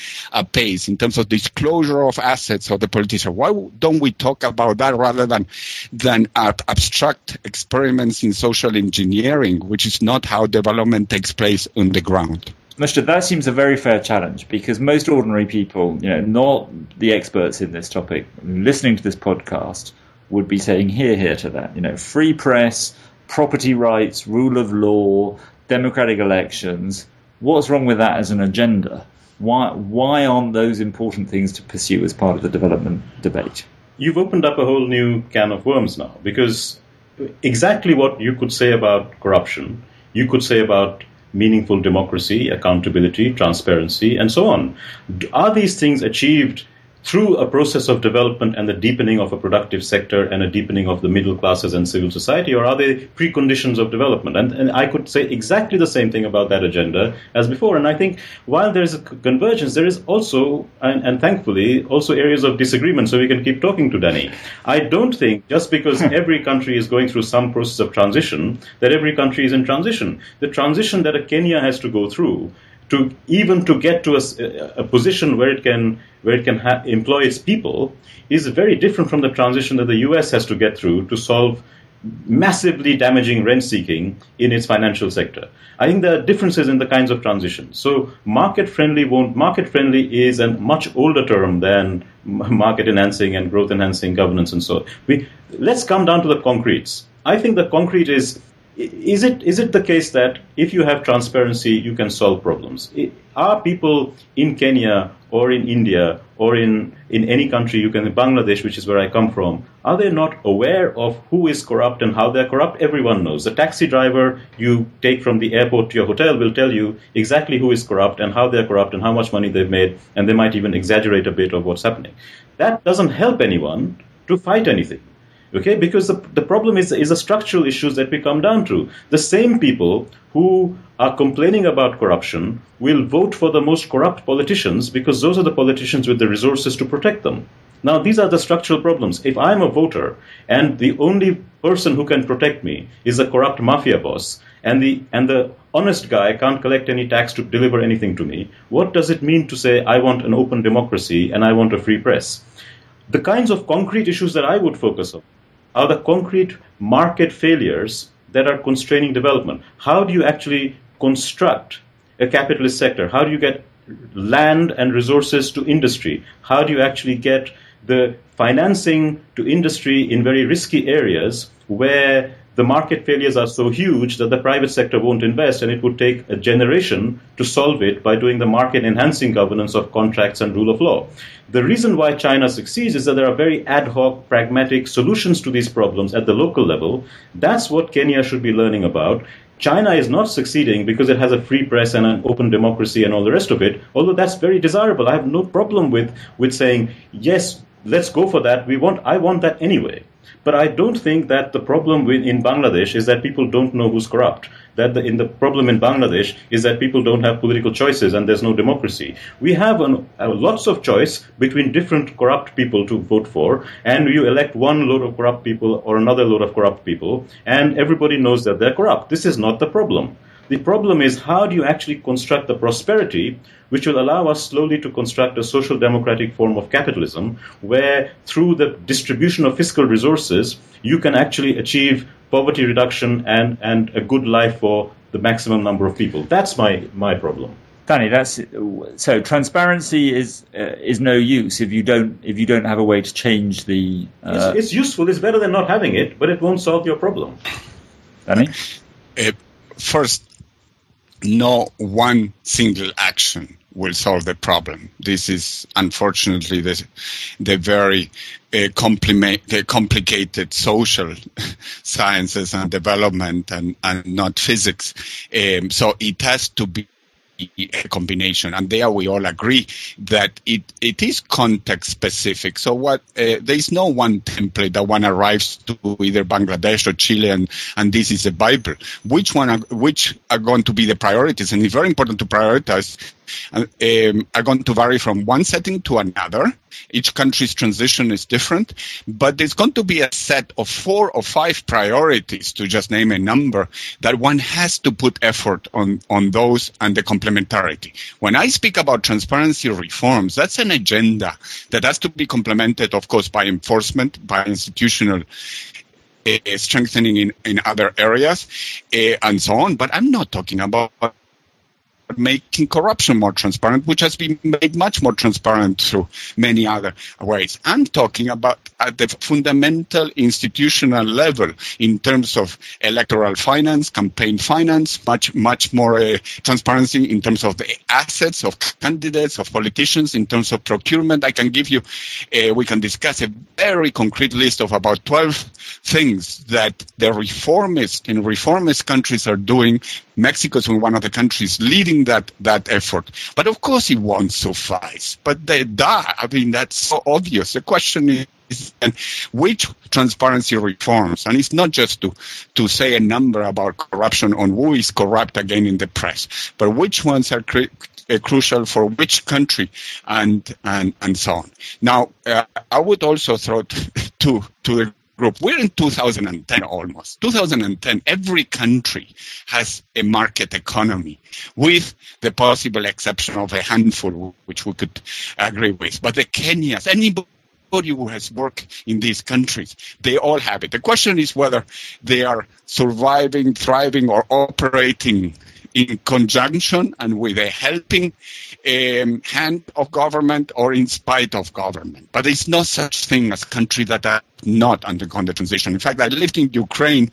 pace in terms of disclosure of assets of the politician. Why don't we talk about that rather than than abstract experiments in social engineering, which is not how development takes place on the ground? Mr. That seems a very fair challenge because most ordinary people, you know, not the experts in this topic, listening to this podcast, would be saying here, here to that. You know, free press, property rights, rule of law, democratic elections. What's wrong with that as an agenda? Why, why aren't those important things to pursue as part of the development debate? You've opened up a whole new can of worms now because exactly what you could say about corruption, you could say about meaningful democracy, accountability, transparency, and so on. Are these things achieved through a process of development and the deepening of a productive sector and a deepening of the middle classes and civil society, or are they preconditions of development? And, and I could say exactly the same thing about that agenda as before. And I think while there is a convergence, there is also, and, and thankfully, also areas of disagreement, so we can keep talking to Danny. I don't think just because hmm. every country is going through some process of transition, that every country is in transition. The transition that a Kenya has to go through to even to get to a, a position where it can where it can ha- employ its people is very different from the transition that the U.S. has to get through to solve massively damaging rent seeking in its financial sector. I think there are differences in the kinds of transitions. So market friendly won't market friendly is a much older term than market enhancing and growth enhancing governance and so. on. We let's come down to the concretes. I think the concrete is is it is it the case that if you have transparency, you can solve problems? Are people in Kenya or in India or in, in any country, you can in Bangladesh, which is where I come from, are they not aware of who is corrupt and how they're corrupt? Everyone knows. The taxi driver you take from the airport to your hotel will tell you exactly who is corrupt and how they're corrupt and how much money they've made, and they might even exaggerate a bit of what's happening. That doesn't help anyone to fight anything. Okay, because the, the problem is, is the structural issues that we come down to. The same people who are complaining about corruption will vote for the most corrupt politicians because those are the politicians with the resources to protect them. Now, these are the structural problems. If I'm a voter and the only person who can protect me is a corrupt mafia boss, and the and the honest guy can't collect any tax to deliver anything to me, what does it mean to say I want an open democracy and I want a free press? The kinds of concrete issues that I would focus on are the concrete market failures that are constraining development. How do you actually construct a capitalist sector? How do you get land and resources to industry? How do you actually get the financing to industry in very risky areas where the market failures are so huge that the private sector won't invest, and it would take a generation to solve it by doing the market enhancing governance of contracts and rule of law. The reason why China succeeds is that there are very ad hoc, pragmatic solutions to these problems at the local level. That's what Kenya should be learning about. China is not succeeding because it has a free press and an open democracy and all the rest of it, although that's very desirable. I have no problem with, with saying, yes, let's go for that. We want, I want that anyway. But I don't think that the problem in Bangladesh is that people don't know who's corrupt. That the, in the problem in Bangladesh is that people don't have political choices and there's no democracy. We have an, uh, lots of choice between different corrupt people to vote for, and you elect one load of corrupt people or another load of corrupt people, and everybody knows that they're corrupt. This is not the problem. The problem is how do you actually construct the prosperity which will allow us slowly to construct a social democratic form of capitalism where through the distribution of fiscal resources you can actually achieve poverty reduction and, and a good life for the maximum number of people. That's my, my problem. Danny, that's so. Transparency is uh, is no use if you don't if you don't have a way to change the. Uh... It's, it's, useful. It's better than not having it, but it won't solve your problem. Danny, uh, first, no one single action will solve the problem. This is unfortunately the, the very uh, the complicated social sciences and development and, and not physics. Um, so it has to be combination. And there we all agree that it, it is context specific. So what, uh, there is no one template that one arrives to either Bangladesh or Chile and, and this is a Bible. Which one, are, which are going to be the priorities? And it's very important to prioritize um, are going to vary from one setting to another. Each country's transition is different, but there's going to be a set of four or five priorities, to just name a number, that one has to put effort on, on those and the complementarity. When I speak about transparency reforms, that's an agenda that has to be complemented, of course, by enforcement, by institutional uh, strengthening in, in other areas, uh, and so on. But I'm not talking about making corruption more transparent, which has been made much more transparent through many other ways. I'm talking about at the fundamental institutional level in terms of electoral finance, campaign finance, much, much more uh, transparency in terms of the assets of candidates, of politicians, in terms of procurement. I can give you, uh, we can discuss a very concrete list of about 12 things that the reformists in reformist countries are doing. Mexico is one of the countries leading that that effort. But of course, it won't suffice. But they die. I mean, that's so obvious. The question is and which transparency reforms, and it's not just to, to say a number about corruption on who is corrupt again in the press, but which ones are uh, crucial for which country and, and, and so on. Now, uh, I would also throw t- to, to the group. We're in 2010 almost. 2010, every country has a market economy with the possible exception of a handful, which we could agree with. But the Kenyas, anybody who has worked in these countries. They all have it. The question is whether they are surviving, thriving, or operating in conjunction and with a helping um, hand of government or in spite of government. But there's no such thing as country that are not undergone the transition. In fact, I lived in Ukraine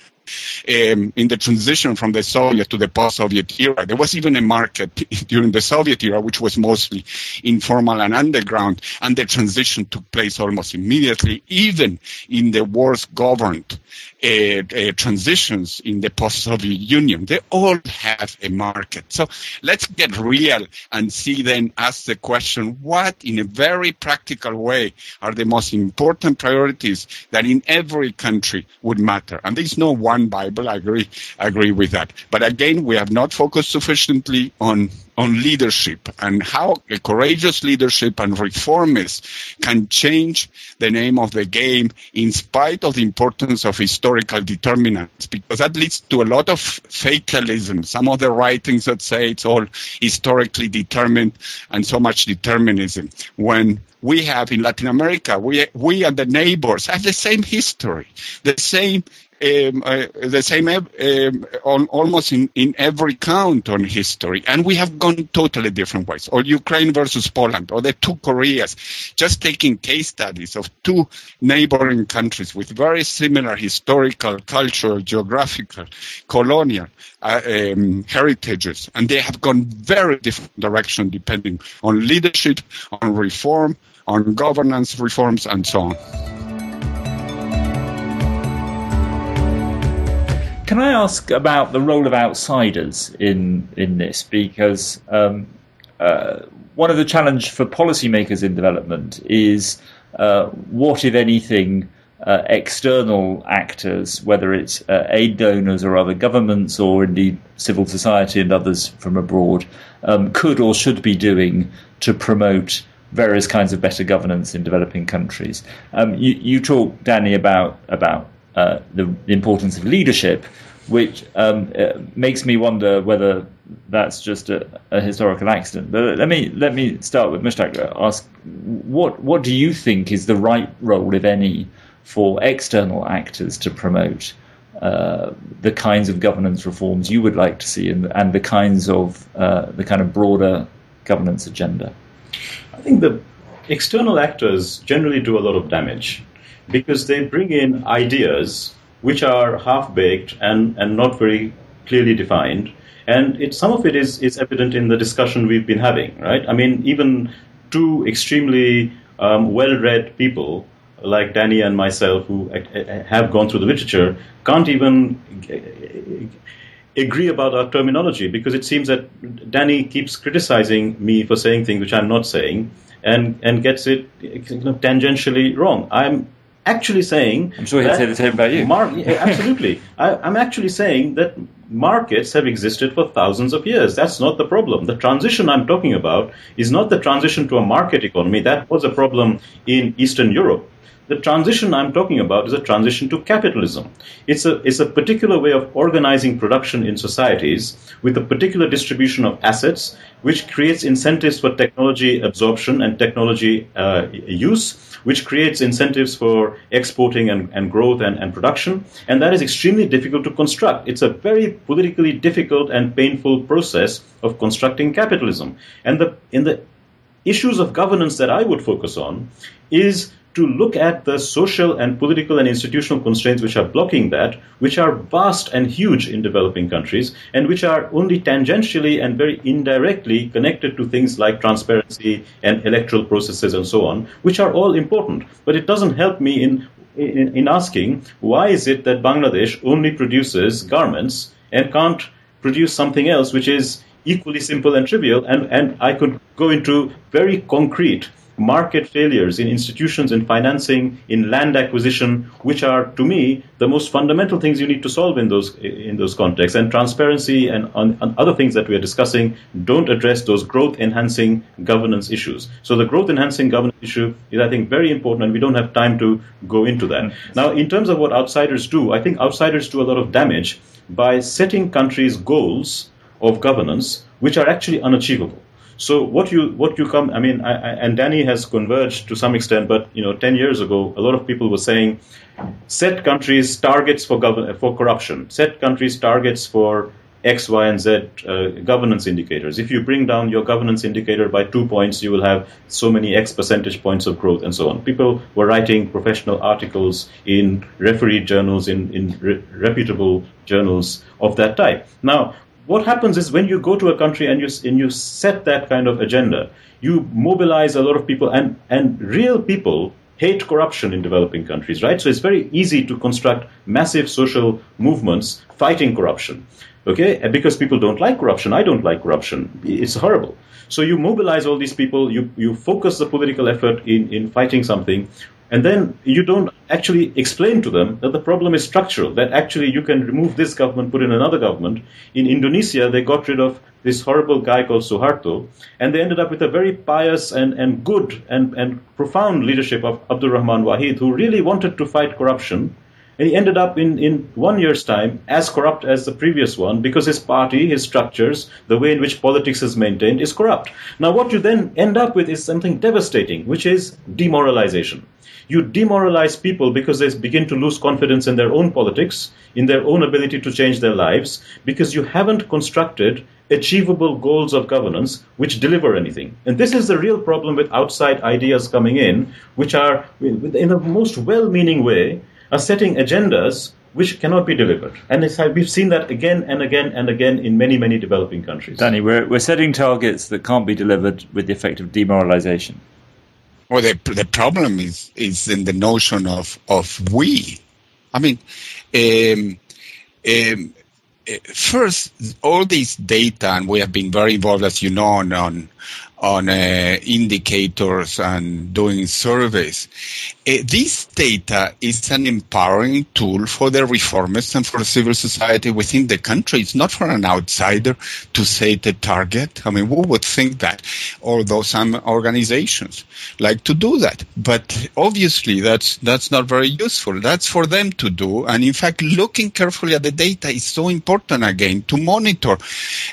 um, in the transition from the Soviet to the post-Soviet era. There was even a market during the Soviet era, which was mostly informal and underground, and the transition took place almost immediately, even in the worst governed uh, uh, transitions in the post-Soviet Union. They all have a market. So let's get real and see then ask the question, what in a very practical way are the most important priorities that in every country would matter? And there's no one Bible. I agree, I agree with that. But again, we have not focused sufficiently on on leadership and how a courageous leadership and reformists can change the name of the game in spite of the importance of historical determinants, because that leads to a lot of fatalism. Some of the writings that say it's all historically determined and so much determinism. When we have in Latin America, we, we and the neighbors have the same history, the same um, uh, the same um, on, almost in, in every count on history. And we have gone totally different ways. Or Ukraine versus Poland, or the two Koreas, just taking case studies of two neighboring countries with very similar historical, cultural, geographical, colonial uh, um, heritages. And they have gone very different direction depending on leadership, on reform, on governance reforms, and so on. Can I ask about the role of outsiders in in this? Because um, uh, one of the challenge for policymakers in development is uh, what, if anything, uh, external actors, whether it's uh, aid donors or other governments, or indeed civil society and others from abroad, um, could or should be doing to promote various kinds of better governance in developing countries. Um, you, you talk, Danny, about about uh, the, importance of leadership. which um, makes me wonder whether that's just a, a, historical accident. But let me let me start with Mushtaq. Ask what what do you think is the right role, if any, for external actors to promote uh, the kinds of governance reforms you would like to see, and, and the kinds of uh, the kind of broader governance agenda? I think the external actors generally do a lot of damage because they bring in ideas which are half baked and, and not very clearly defined. And it, some of it is, is evident in the discussion we've been having, right? I mean, even two extremely um, well read people like Danny and myself, who uh, uh, uh, have gone through the literature, can't even agree about our terminology because it seems that Danny keeps criticizing me for saying things which I'm not saying and, and gets it tangentially wrong. I'm actually saying. I'm sure he'd say the same about you. Mar- absolutely. I, I'm actually saying that markets have existed for thousands of years. That's not the problem. The transition I'm talking about is not the transition to a market economy. That was a problem in Eastern Europe. The transition I'm talking about is a transition to capitalism. It's a, it's a particular way of organizing production in societies with a particular distribution of assets, which creates incentives for technology absorption and technology uh, use, which creates incentives for exporting and, and growth and, and production. And that is extremely difficult to construct. It's a very politically difficult and painful process of constructing capitalism. And the, in the issues of governance that I would focus on is to look at the social and political and institutional constraints which are blocking that, which are vast and huge in developing countries, and which are only tangentially and very indirectly connected to things like transparency and electoral processes and so on, which are all important. But it doesn't help me in, in, in asking why is it that Bangladesh only produces garments and can't produce something else which is equally simple and trivial. And, and I could go into very concrete market failures in institutions, in financing, in land acquisition, which are, to me, the most fundamental things you need to solve in those in those contexts. And transparency and, other things that we are discussing don't address those growth enhancing governance issues. So the growth enhancing governance issue is, I think, very important, and we don't have time to go into that. Now, in terms of what outsiders do, I think outsiders do a lot of damage by setting countries goals of governance which are actually unachievable. So what you what you come, I mean, I, I, and Danny has converged to some extent, but you know, ten years ago, a lot of people were saying, set countries targets for gov- for corruption, set countries targets for X, Y, and Z uh, governance indicators. If you bring down your governance indicator by two points, you will have so many X percentage points of growth, and so on. People were writing professional articles in refereed journals, in, in re- reputable journals of that type. Now, what happens is when you go to a country and you and you set that kind of agenda, you mobilize a lot of people, and and real people hate corruption in developing countries, right? So it's very easy to construct massive social movements fighting corruption, okay? Because people don't like corruption. I don't like corruption. It's horrible. So you mobilize all these people, you, you focus the political effort in, in fighting something, and then you don't actually explain to them that the problem is structural, that actually you can remove this government, put in another government. In Indonesia, they got rid of this horrible guy called Suharto, and they ended up with a very pious and, and good and, and profound leadership of Abdul Rahman Wahid, who really wanted to fight corruption. And he ended up in, in one year's time as corrupt as the previous one because his party, his structures, the way in which politics is maintained is corrupt. Now, what you then end up with is something devastating, which is demoralization you demoralize people because they begin to lose confidence in their own politics, in their own ability to change their lives, because you haven't constructed achievable goals of governance which deliver anything. And this is the real problem with outside ideas coming in, which are, in the most well meaning way, are setting agendas which cannot be delivered. And uh, we've seen that again and again and again in many, many developing countries. Danny, we're, we're setting targets that can't be delivered with the effect of demoralization. Well, the, the problem is, is in the notion of, of we. I mean, um, um, first, all this data, and we have been very involved, as you know, on, on, on uh, indicators and doing surveys. Uh, this data is an empowering tool for the reformists and for civil society within the country. It's not for an outsider to say the target. I mean, who would think that? Although some organizations like to do that, but obviously that's that's not very useful. That's for them to do. And in fact, looking carefully at the data is so important again to monitor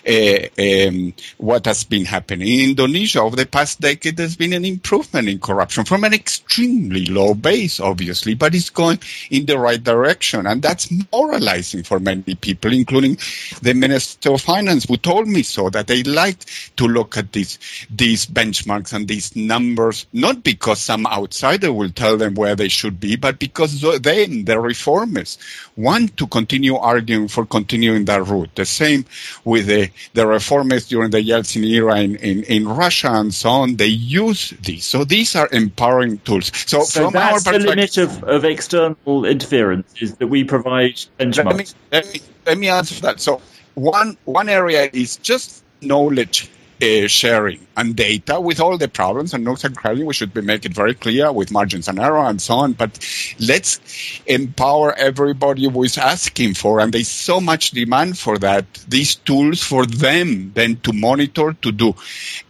uh, um, what has been happening in Indonesia over the past decade, there's been an improvement in corruption from an extremely low base, obviously, but it's going in the right direction. And that's moralizing for many people, including the Minister of Finance, who told me so, that they like to look at these, these benchmarks and these numbers, not because some outsider will tell them where they should be, but because they, the reformers, want to continue arguing for continuing that route. The same with the, the reformers during the Yeltsin era in, in, in Russia Russia and so on, they use these. So these are empowering tools. So, so from that's our the limit of, of external interference is that we provide benchmarks. Let me, let me, let me answer that. So one one area is just knowledge uh, sharing and data with all the problems and nooks and crannies. We should be make it very clear with margins and error and so on. But let's empower everybody who is asking for, and there's so much demand for that. These tools for them then to monitor, to do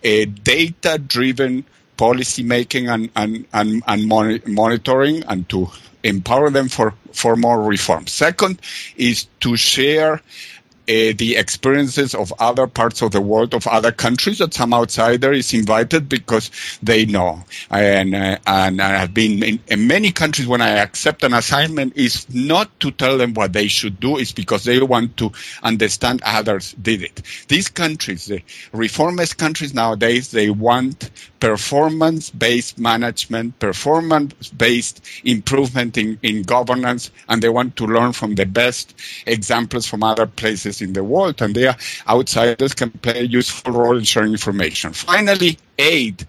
a data-driven policy making and and and, and monitoring, and to empower them for for more reform. Second is to share the experiences of other parts of the world, of other countries that some outsider is invited because they know. And, uh, and I have been in, in, many countries when I accept an assignment is not to tell them what they should do, it's because they want to understand others did it. These countries, the reformist countries nowadays, they want performance-based management, performance-based improvement in, in governance, and they want to learn from the best examples from other places in the world, and they are outsiders can play a useful role in sharing information. Finally, aid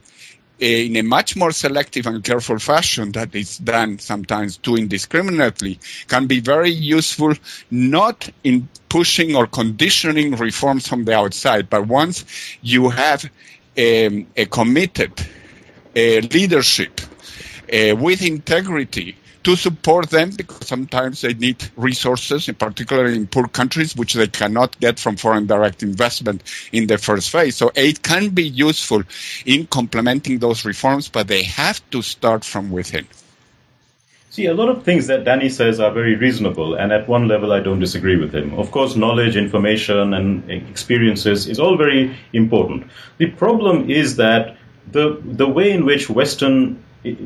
in a much more selective and careful fashion that is done sometimes too indiscriminately can be very useful not in pushing or conditioning reforms from the outside, but once you have a, committed a leadership uh, with integrity to support them because sometimes they need resources, in particular in poor countries, which they cannot get from foreign direct investment in the first phase. So aid can be useful in complementing those reforms, but they have to start from within. See, a lot of things that Danny says are very reasonable, and at one level, I don't disagree with him. Of course, knowledge, information, and experiences is all very important. The problem is that the the way in which Western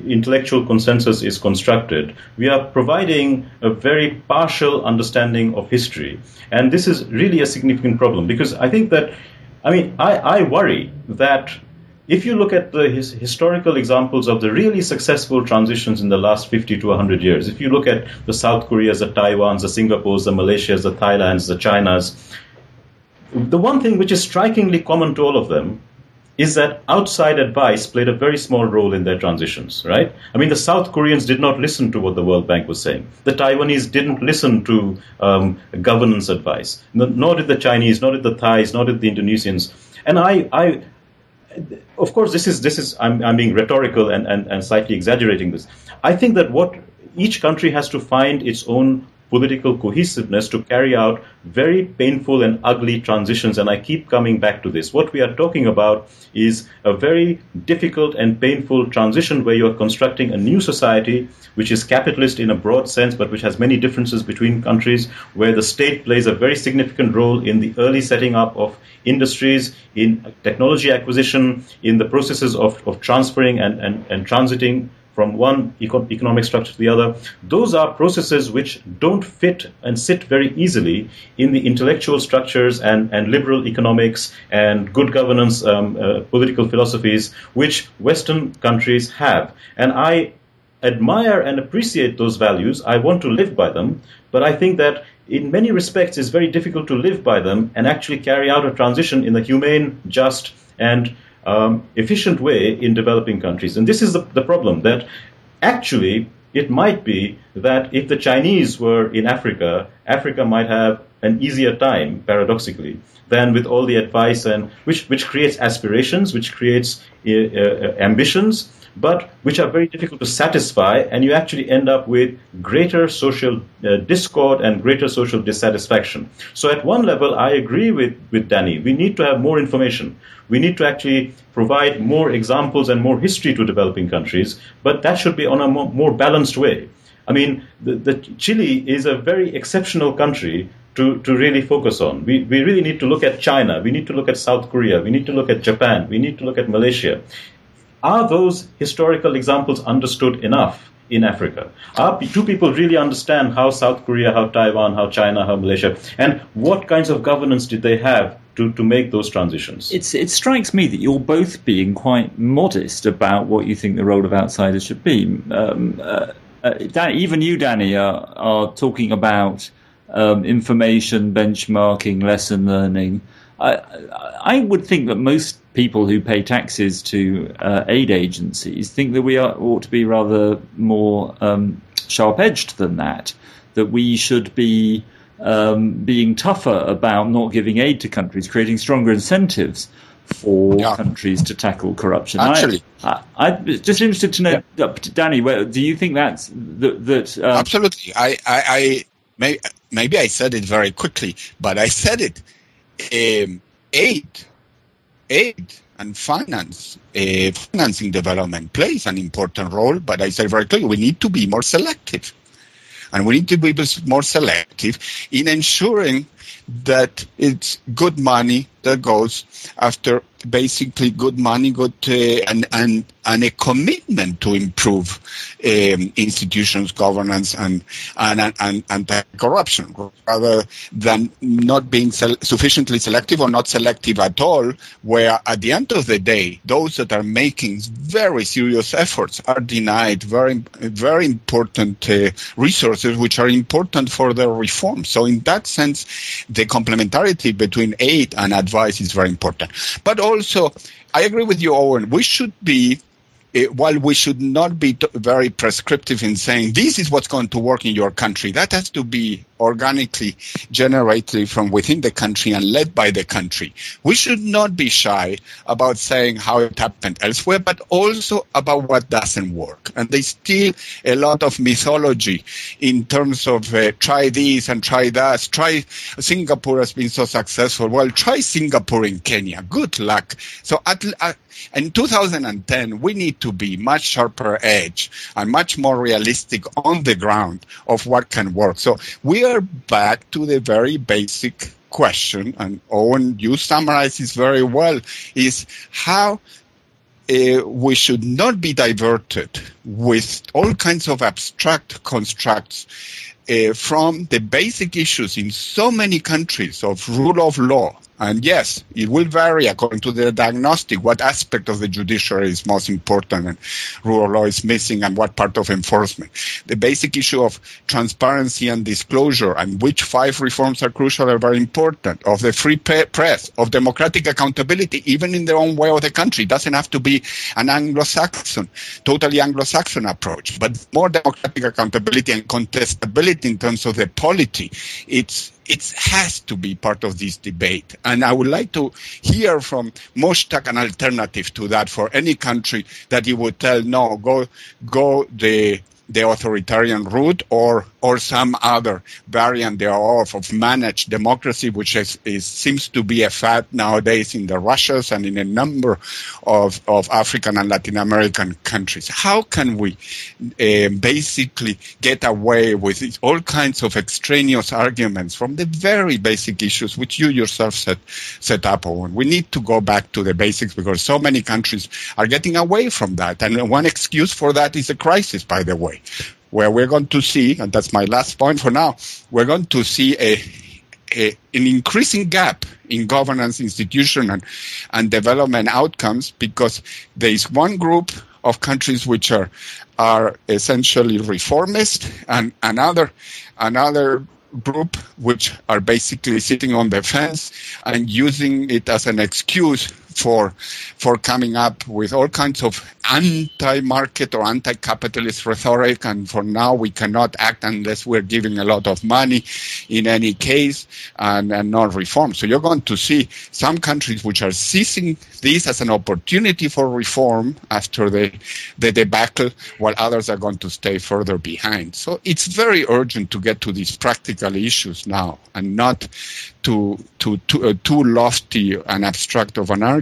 intellectual consensus is constructed, we are providing a very partial understanding of history. And this is really a significant problem because I think that, I mean, I, I worry that if you look at the his, historical examples of the really successful transitions in the last 50 to 100 years, if you look at the South Koreas, the Taiwans, the Singapores, the Malaysias, the Thailands, the Chinas, the one thing which is strikingly common to all of them is that outside advice played a very small role in their transitions, right? I mean, the South Koreans did not listen to what the World Bank was saying. The Taiwanese didn't listen to um, governance advice. Nor did the Chinese, nor did the Thais, nor did the Indonesians. And I, I of course, this is this is I'm, I'm being rhetorical and, and, and slightly exaggerating this. I think that what each country has to find its own political cohesiveness to carry out very painful and ugly transitions. And I keep coming back to this. What we are talking about is a very difficult and painful transition where you are constructing a new society which is capitalist in a broad sense, but which has many differences between countries, where the state plays a very significant role in the early setting up of industries, in technology acquisition, in the processes of, of transferring and, and, and transiting from one eco- economic structure to the other. Those are processes which don't fit and sit very easily in the intellectual structures and, and liberal economics and good governance um, uh, political philosophies which Western countries have. And I admire and appreciate those values. I want to live by them, but I think that in many respects it's very difficult to live by them and actually carry out a transition in a humane, just, and um, efficient way in developing countries. And this is the, the problem that actually it might be that if the Chinese were in Africa, Africa might have an easier time, paradoxically, than with all the advice and which which creates aspirations, which creates uh, uh, ambitions, but which are very difficult to satisfy, and you actually end up with greater social uh, discord and greater social dissatisfaction. So, at one level, I agree with, with Danny. We need to have more information. We need to actually provide more examples and more history to developing countries, but that should be on a more, more balanced way. I mean, the, the Chile is a very exceptional country to, to really focus on. We, we really need to look at China. We need to look at South Korea. We need to look at Japan. We need to look at Malaysia. Are those historical examples understood enough in Africa? Are, do people really understand how South Korea, how Taiwan, how China, how Malaysia, and what kinds of governance did they have to, to make those transitions? It's, it strikes me that you're both being quite modest about what you think the role of outsiders should be. Um, uh, uh, even you, Danny, are, are talking about um, information benchmarking, lesson learning. I, I would think that most people who pay taxes to uh, aid agencies think that we are, ought to be rather more um, sharp edged than that, that we should be um, being tougher about not giving aid to countries, creating stronger incentives for yeah. countries to tackle corruption. Actually, I, am just interested to know, yeah. Danny, where, do you think that's that? that um, Absolutely, I, I, I may, maybe I said it very quickly, but I said it. Um, aid aid and finance, uh, financing development plays an important role, but I say very clearly we need to be more selective. And we need to be more selective in ensuring that it's good money that goes after basically good money, good uh, and, and and a commitment to improve um, institutions, governance, and and and, and corruption, rather than not being sufficiently selective or not selective at all. Where at the end of the day, those that are making very serious efforts are denied very very important uh, resources, which are important for their reform. So in that sense, the complementarity between aid and advice is very important. But also, I agree with you, Owen. We should be it, while we should not be t- very prescriptive in saying this is what's going to work in your country, that has to be organically generated from within the country and led by the country. We should not be shy about saying how it happened elsewhere, but also about what doesn't work. And there's still a lot of mythology in terms of uh, try this and try that. Try Singapore has been so successful. Well, try Singapore in Kenya. Good luck. So at, uh, in 2010, we need to be much sharper edge and much more realistic on the ground of what can work. So we are back to the very basic question, and Owen, you summarize this very well, is how uh, we should not be diverted with all kinds of abstract constructs uh, from the basic issues in so many countries of rule of law, and yes, it will vary according to the diagnostic, what aspect of the judiciary is most important and rule of law is missing and what part of enforcement. The basic issue of transparency and disclosure and which five reforms are crucial are very important. Of the free press, of democratic accountability, even in their own way of the country. It doesn't have to be an Anglo-Saxon, totally Anglo-Saxon approach, but more democratic accountability and contestability in terms of the polity. It's it has to be part of this debate. And I would like to hear from Mushtaq an alternative to that for any country that you would tell, no, go, go the, the authoritarian route or or some other variant thereof of managed democracy, which is, is, seems to be a fad nowadays in the Russias and in a number of, of African and Latin American countries. How can we uh, basically get away with all kinds of extraneous arguments from the very basic issues which you yourself set, set up on? We need to go back to the basics because so many countries are getting away from that. And one excuse for that is a crisis, by the way where we're going to see, and that's my last point for now, we're going to see a, a an increasing gap in governance, institution, and, and development outcomes because there is one group of countries which are are essentially reformist, and another another group which are basically sitting on the fence and using it as an excuse for for coming up with all kinds of anti-market or anti-capitalist rhetoric, and for now we cannot act unless we're giving a lot of money in any case and, and not reform. So you're going to see some countries which are seizing this as an opportunity for reform after the, the debacle, while others are going to stay further behind. So it's very urgent to get to these practical issues now and not to, to, to uh, too lofty and abstract of an argument.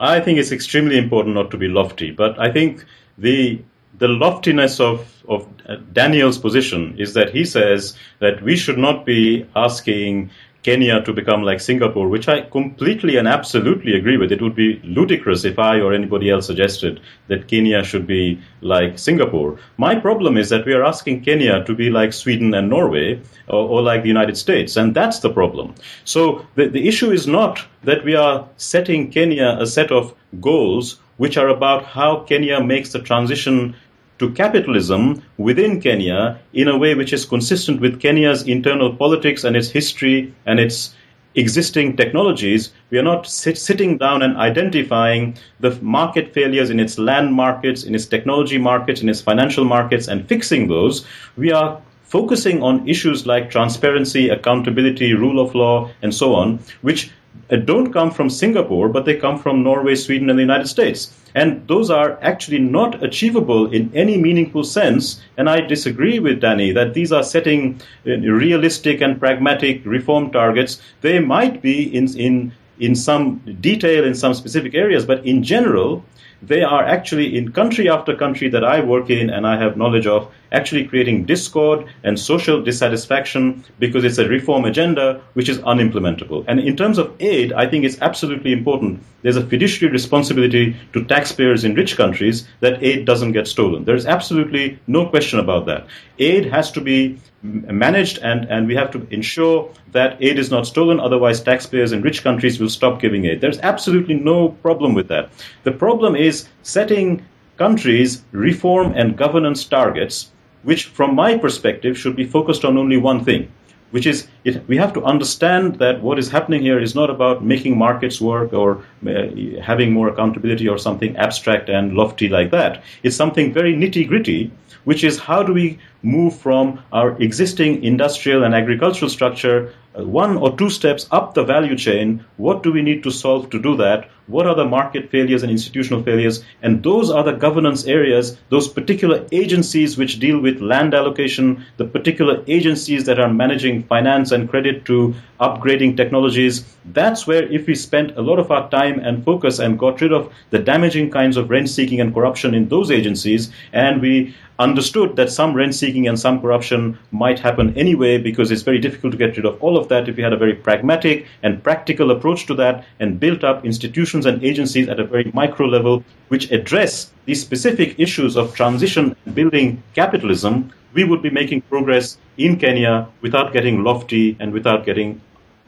I think it's extremely important not to be lofty, but I think the the loftiness of, of Daniel's position is that he says that we should not be asking Kenya to become like Singapore, which I completely and absolutely agree with. It would be ludicrous if I or anybody else suggested that Kenya should be like Singapore. My problem is that we are asking Kenya to be like Sweden and Norway or, or like the United States, and that's the problem. So the, the issue is not that we are setting Kenya a set of goals which are about how Kenya makes the transition to capitalism within Kenya in a way which is consistent with Kenya's internal politics and its history and its existing technologies. We are not sit- sitting down and identifying the market failures in its land markets, in its technology markets, in its financial markets, and fixing those. We are focusing on issues like transparency, accountability, rule of law, and so on, which don't come from Singapore, but they come from Norway, Sweden, and the United States. And those are actually not achievable in any meaningful sense. And I disagree with Danny that these are setting uh, realistic and pragmatic reform targets. They might be in, in, in some detail in some specific areas, but in general, they are actually in country after country that I work in and I have knowledge of, actually creating discord and social dissatisfaction because it's a reform agenda which is unimplementable. And in terms of aid, I think it's absolutely important. There's a fiduciary responsibility to taxpayers in rich countries that aid doesn't get stolen. There's absolutely no question about that. Aid has to be managed and, and we have to ensure that aid is not stolen, otherwise taxpayers in rich countries will stop giving aid. There's absolutely no problem with that. The problem is setting countries reform and governance targets which, from my perspective, should be focused on only one thing, which is it, we have to understand that what is happening here is not about making markets work or uh, having more accountability or something abstract and lofty like that. It's something very nitty gritty, which is how do we move from our existing industrial and agricultural structure uh, one or two steps up the value chain. What do we need to solve to do that? What are the market failures and institutional failures? And those are the governance areas, those particular agencies which deal with land allocation, the particular agencies that are managing finance and credit to upgrading technologies. That's where, if we spent a lot of our time and focus and got rid of the damaging kinds of rent seeking and corruption in those agencies, and we understood that some rent seeking and some corruption might happen anyway because it's very difficult to get rid of all of that if we had a very pragmatic and practical approach to that and built up institutions and agencies at a very micro level which address these specific issues of transition and building capitalism, we would be making progress in Kenya without getting lofty and without getting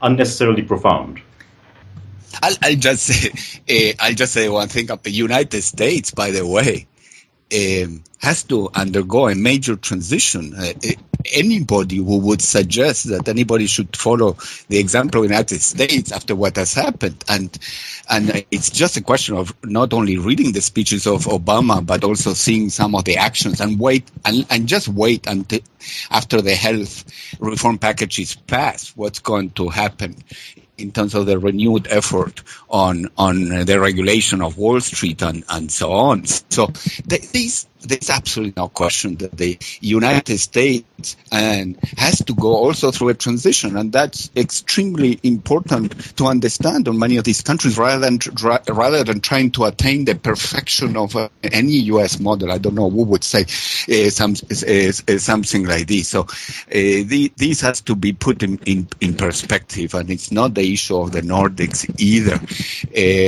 unnecessarily profound. I'll, I'll just say, uh, I'll just say one thing. Of the United States, by the way, has to undergo a major transition. Uh, anybody who would suggest that anybody should follow the example of the United States after what has happened, and and it's just a question of not only reading the speeches of Obama but also seeing some of the actions and wait and, and just wait until after the health reform package is passed, what's going to happen in terms of the renewed effort on on the regulation of Wall Street and, and so on. So there's absolutely no question that the United States and has to go also through a transition, and that's extremely important to understand on many of these countries, rather than rather than trying to attain the perfection of uh, any U.S. model. I don't know who would say uh, some, uh, something like this. So uh, the, this has to be put in, in, in, perspective, and it's not the issue of the Nordics either.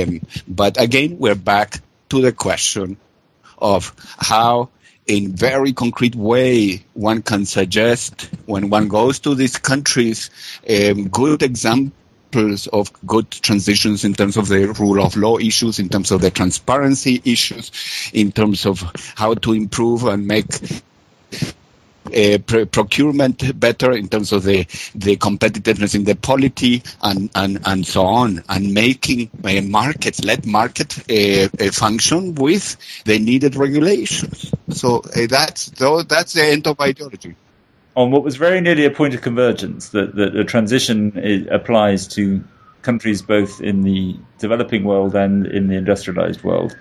Um, but again, we're back to the question of how in very concrete way one can suggest when one goes to these countries um, good examples of good transitions in terms of the rule of law issues, in terms of the transparency issues, in terms of how to improve and make uh, pr- procurement better in terms of the, the competitiveness in the polity and, and, and so on, and making uh, markets, let market uh, uh function with the needed regulations. So uh, that's, that's the end of ideology on what was very nearly a point of convergence that, that the transition applies to countries both in the developing world and in the industrialized world.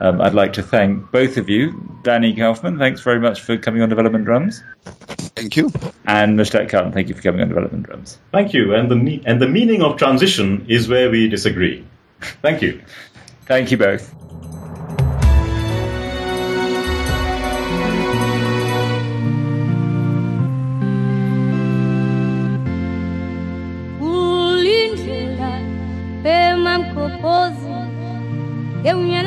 Um, I'd like to thank both of you. Danny Kaufmann, thanks very much for coming on Development Drums. Thank you. And Mushtaq Khan, thank you for coming on Development Drums. Thank you. And the, me- and the meaning of transition is where we disagree. Thank you. thank you both. Eu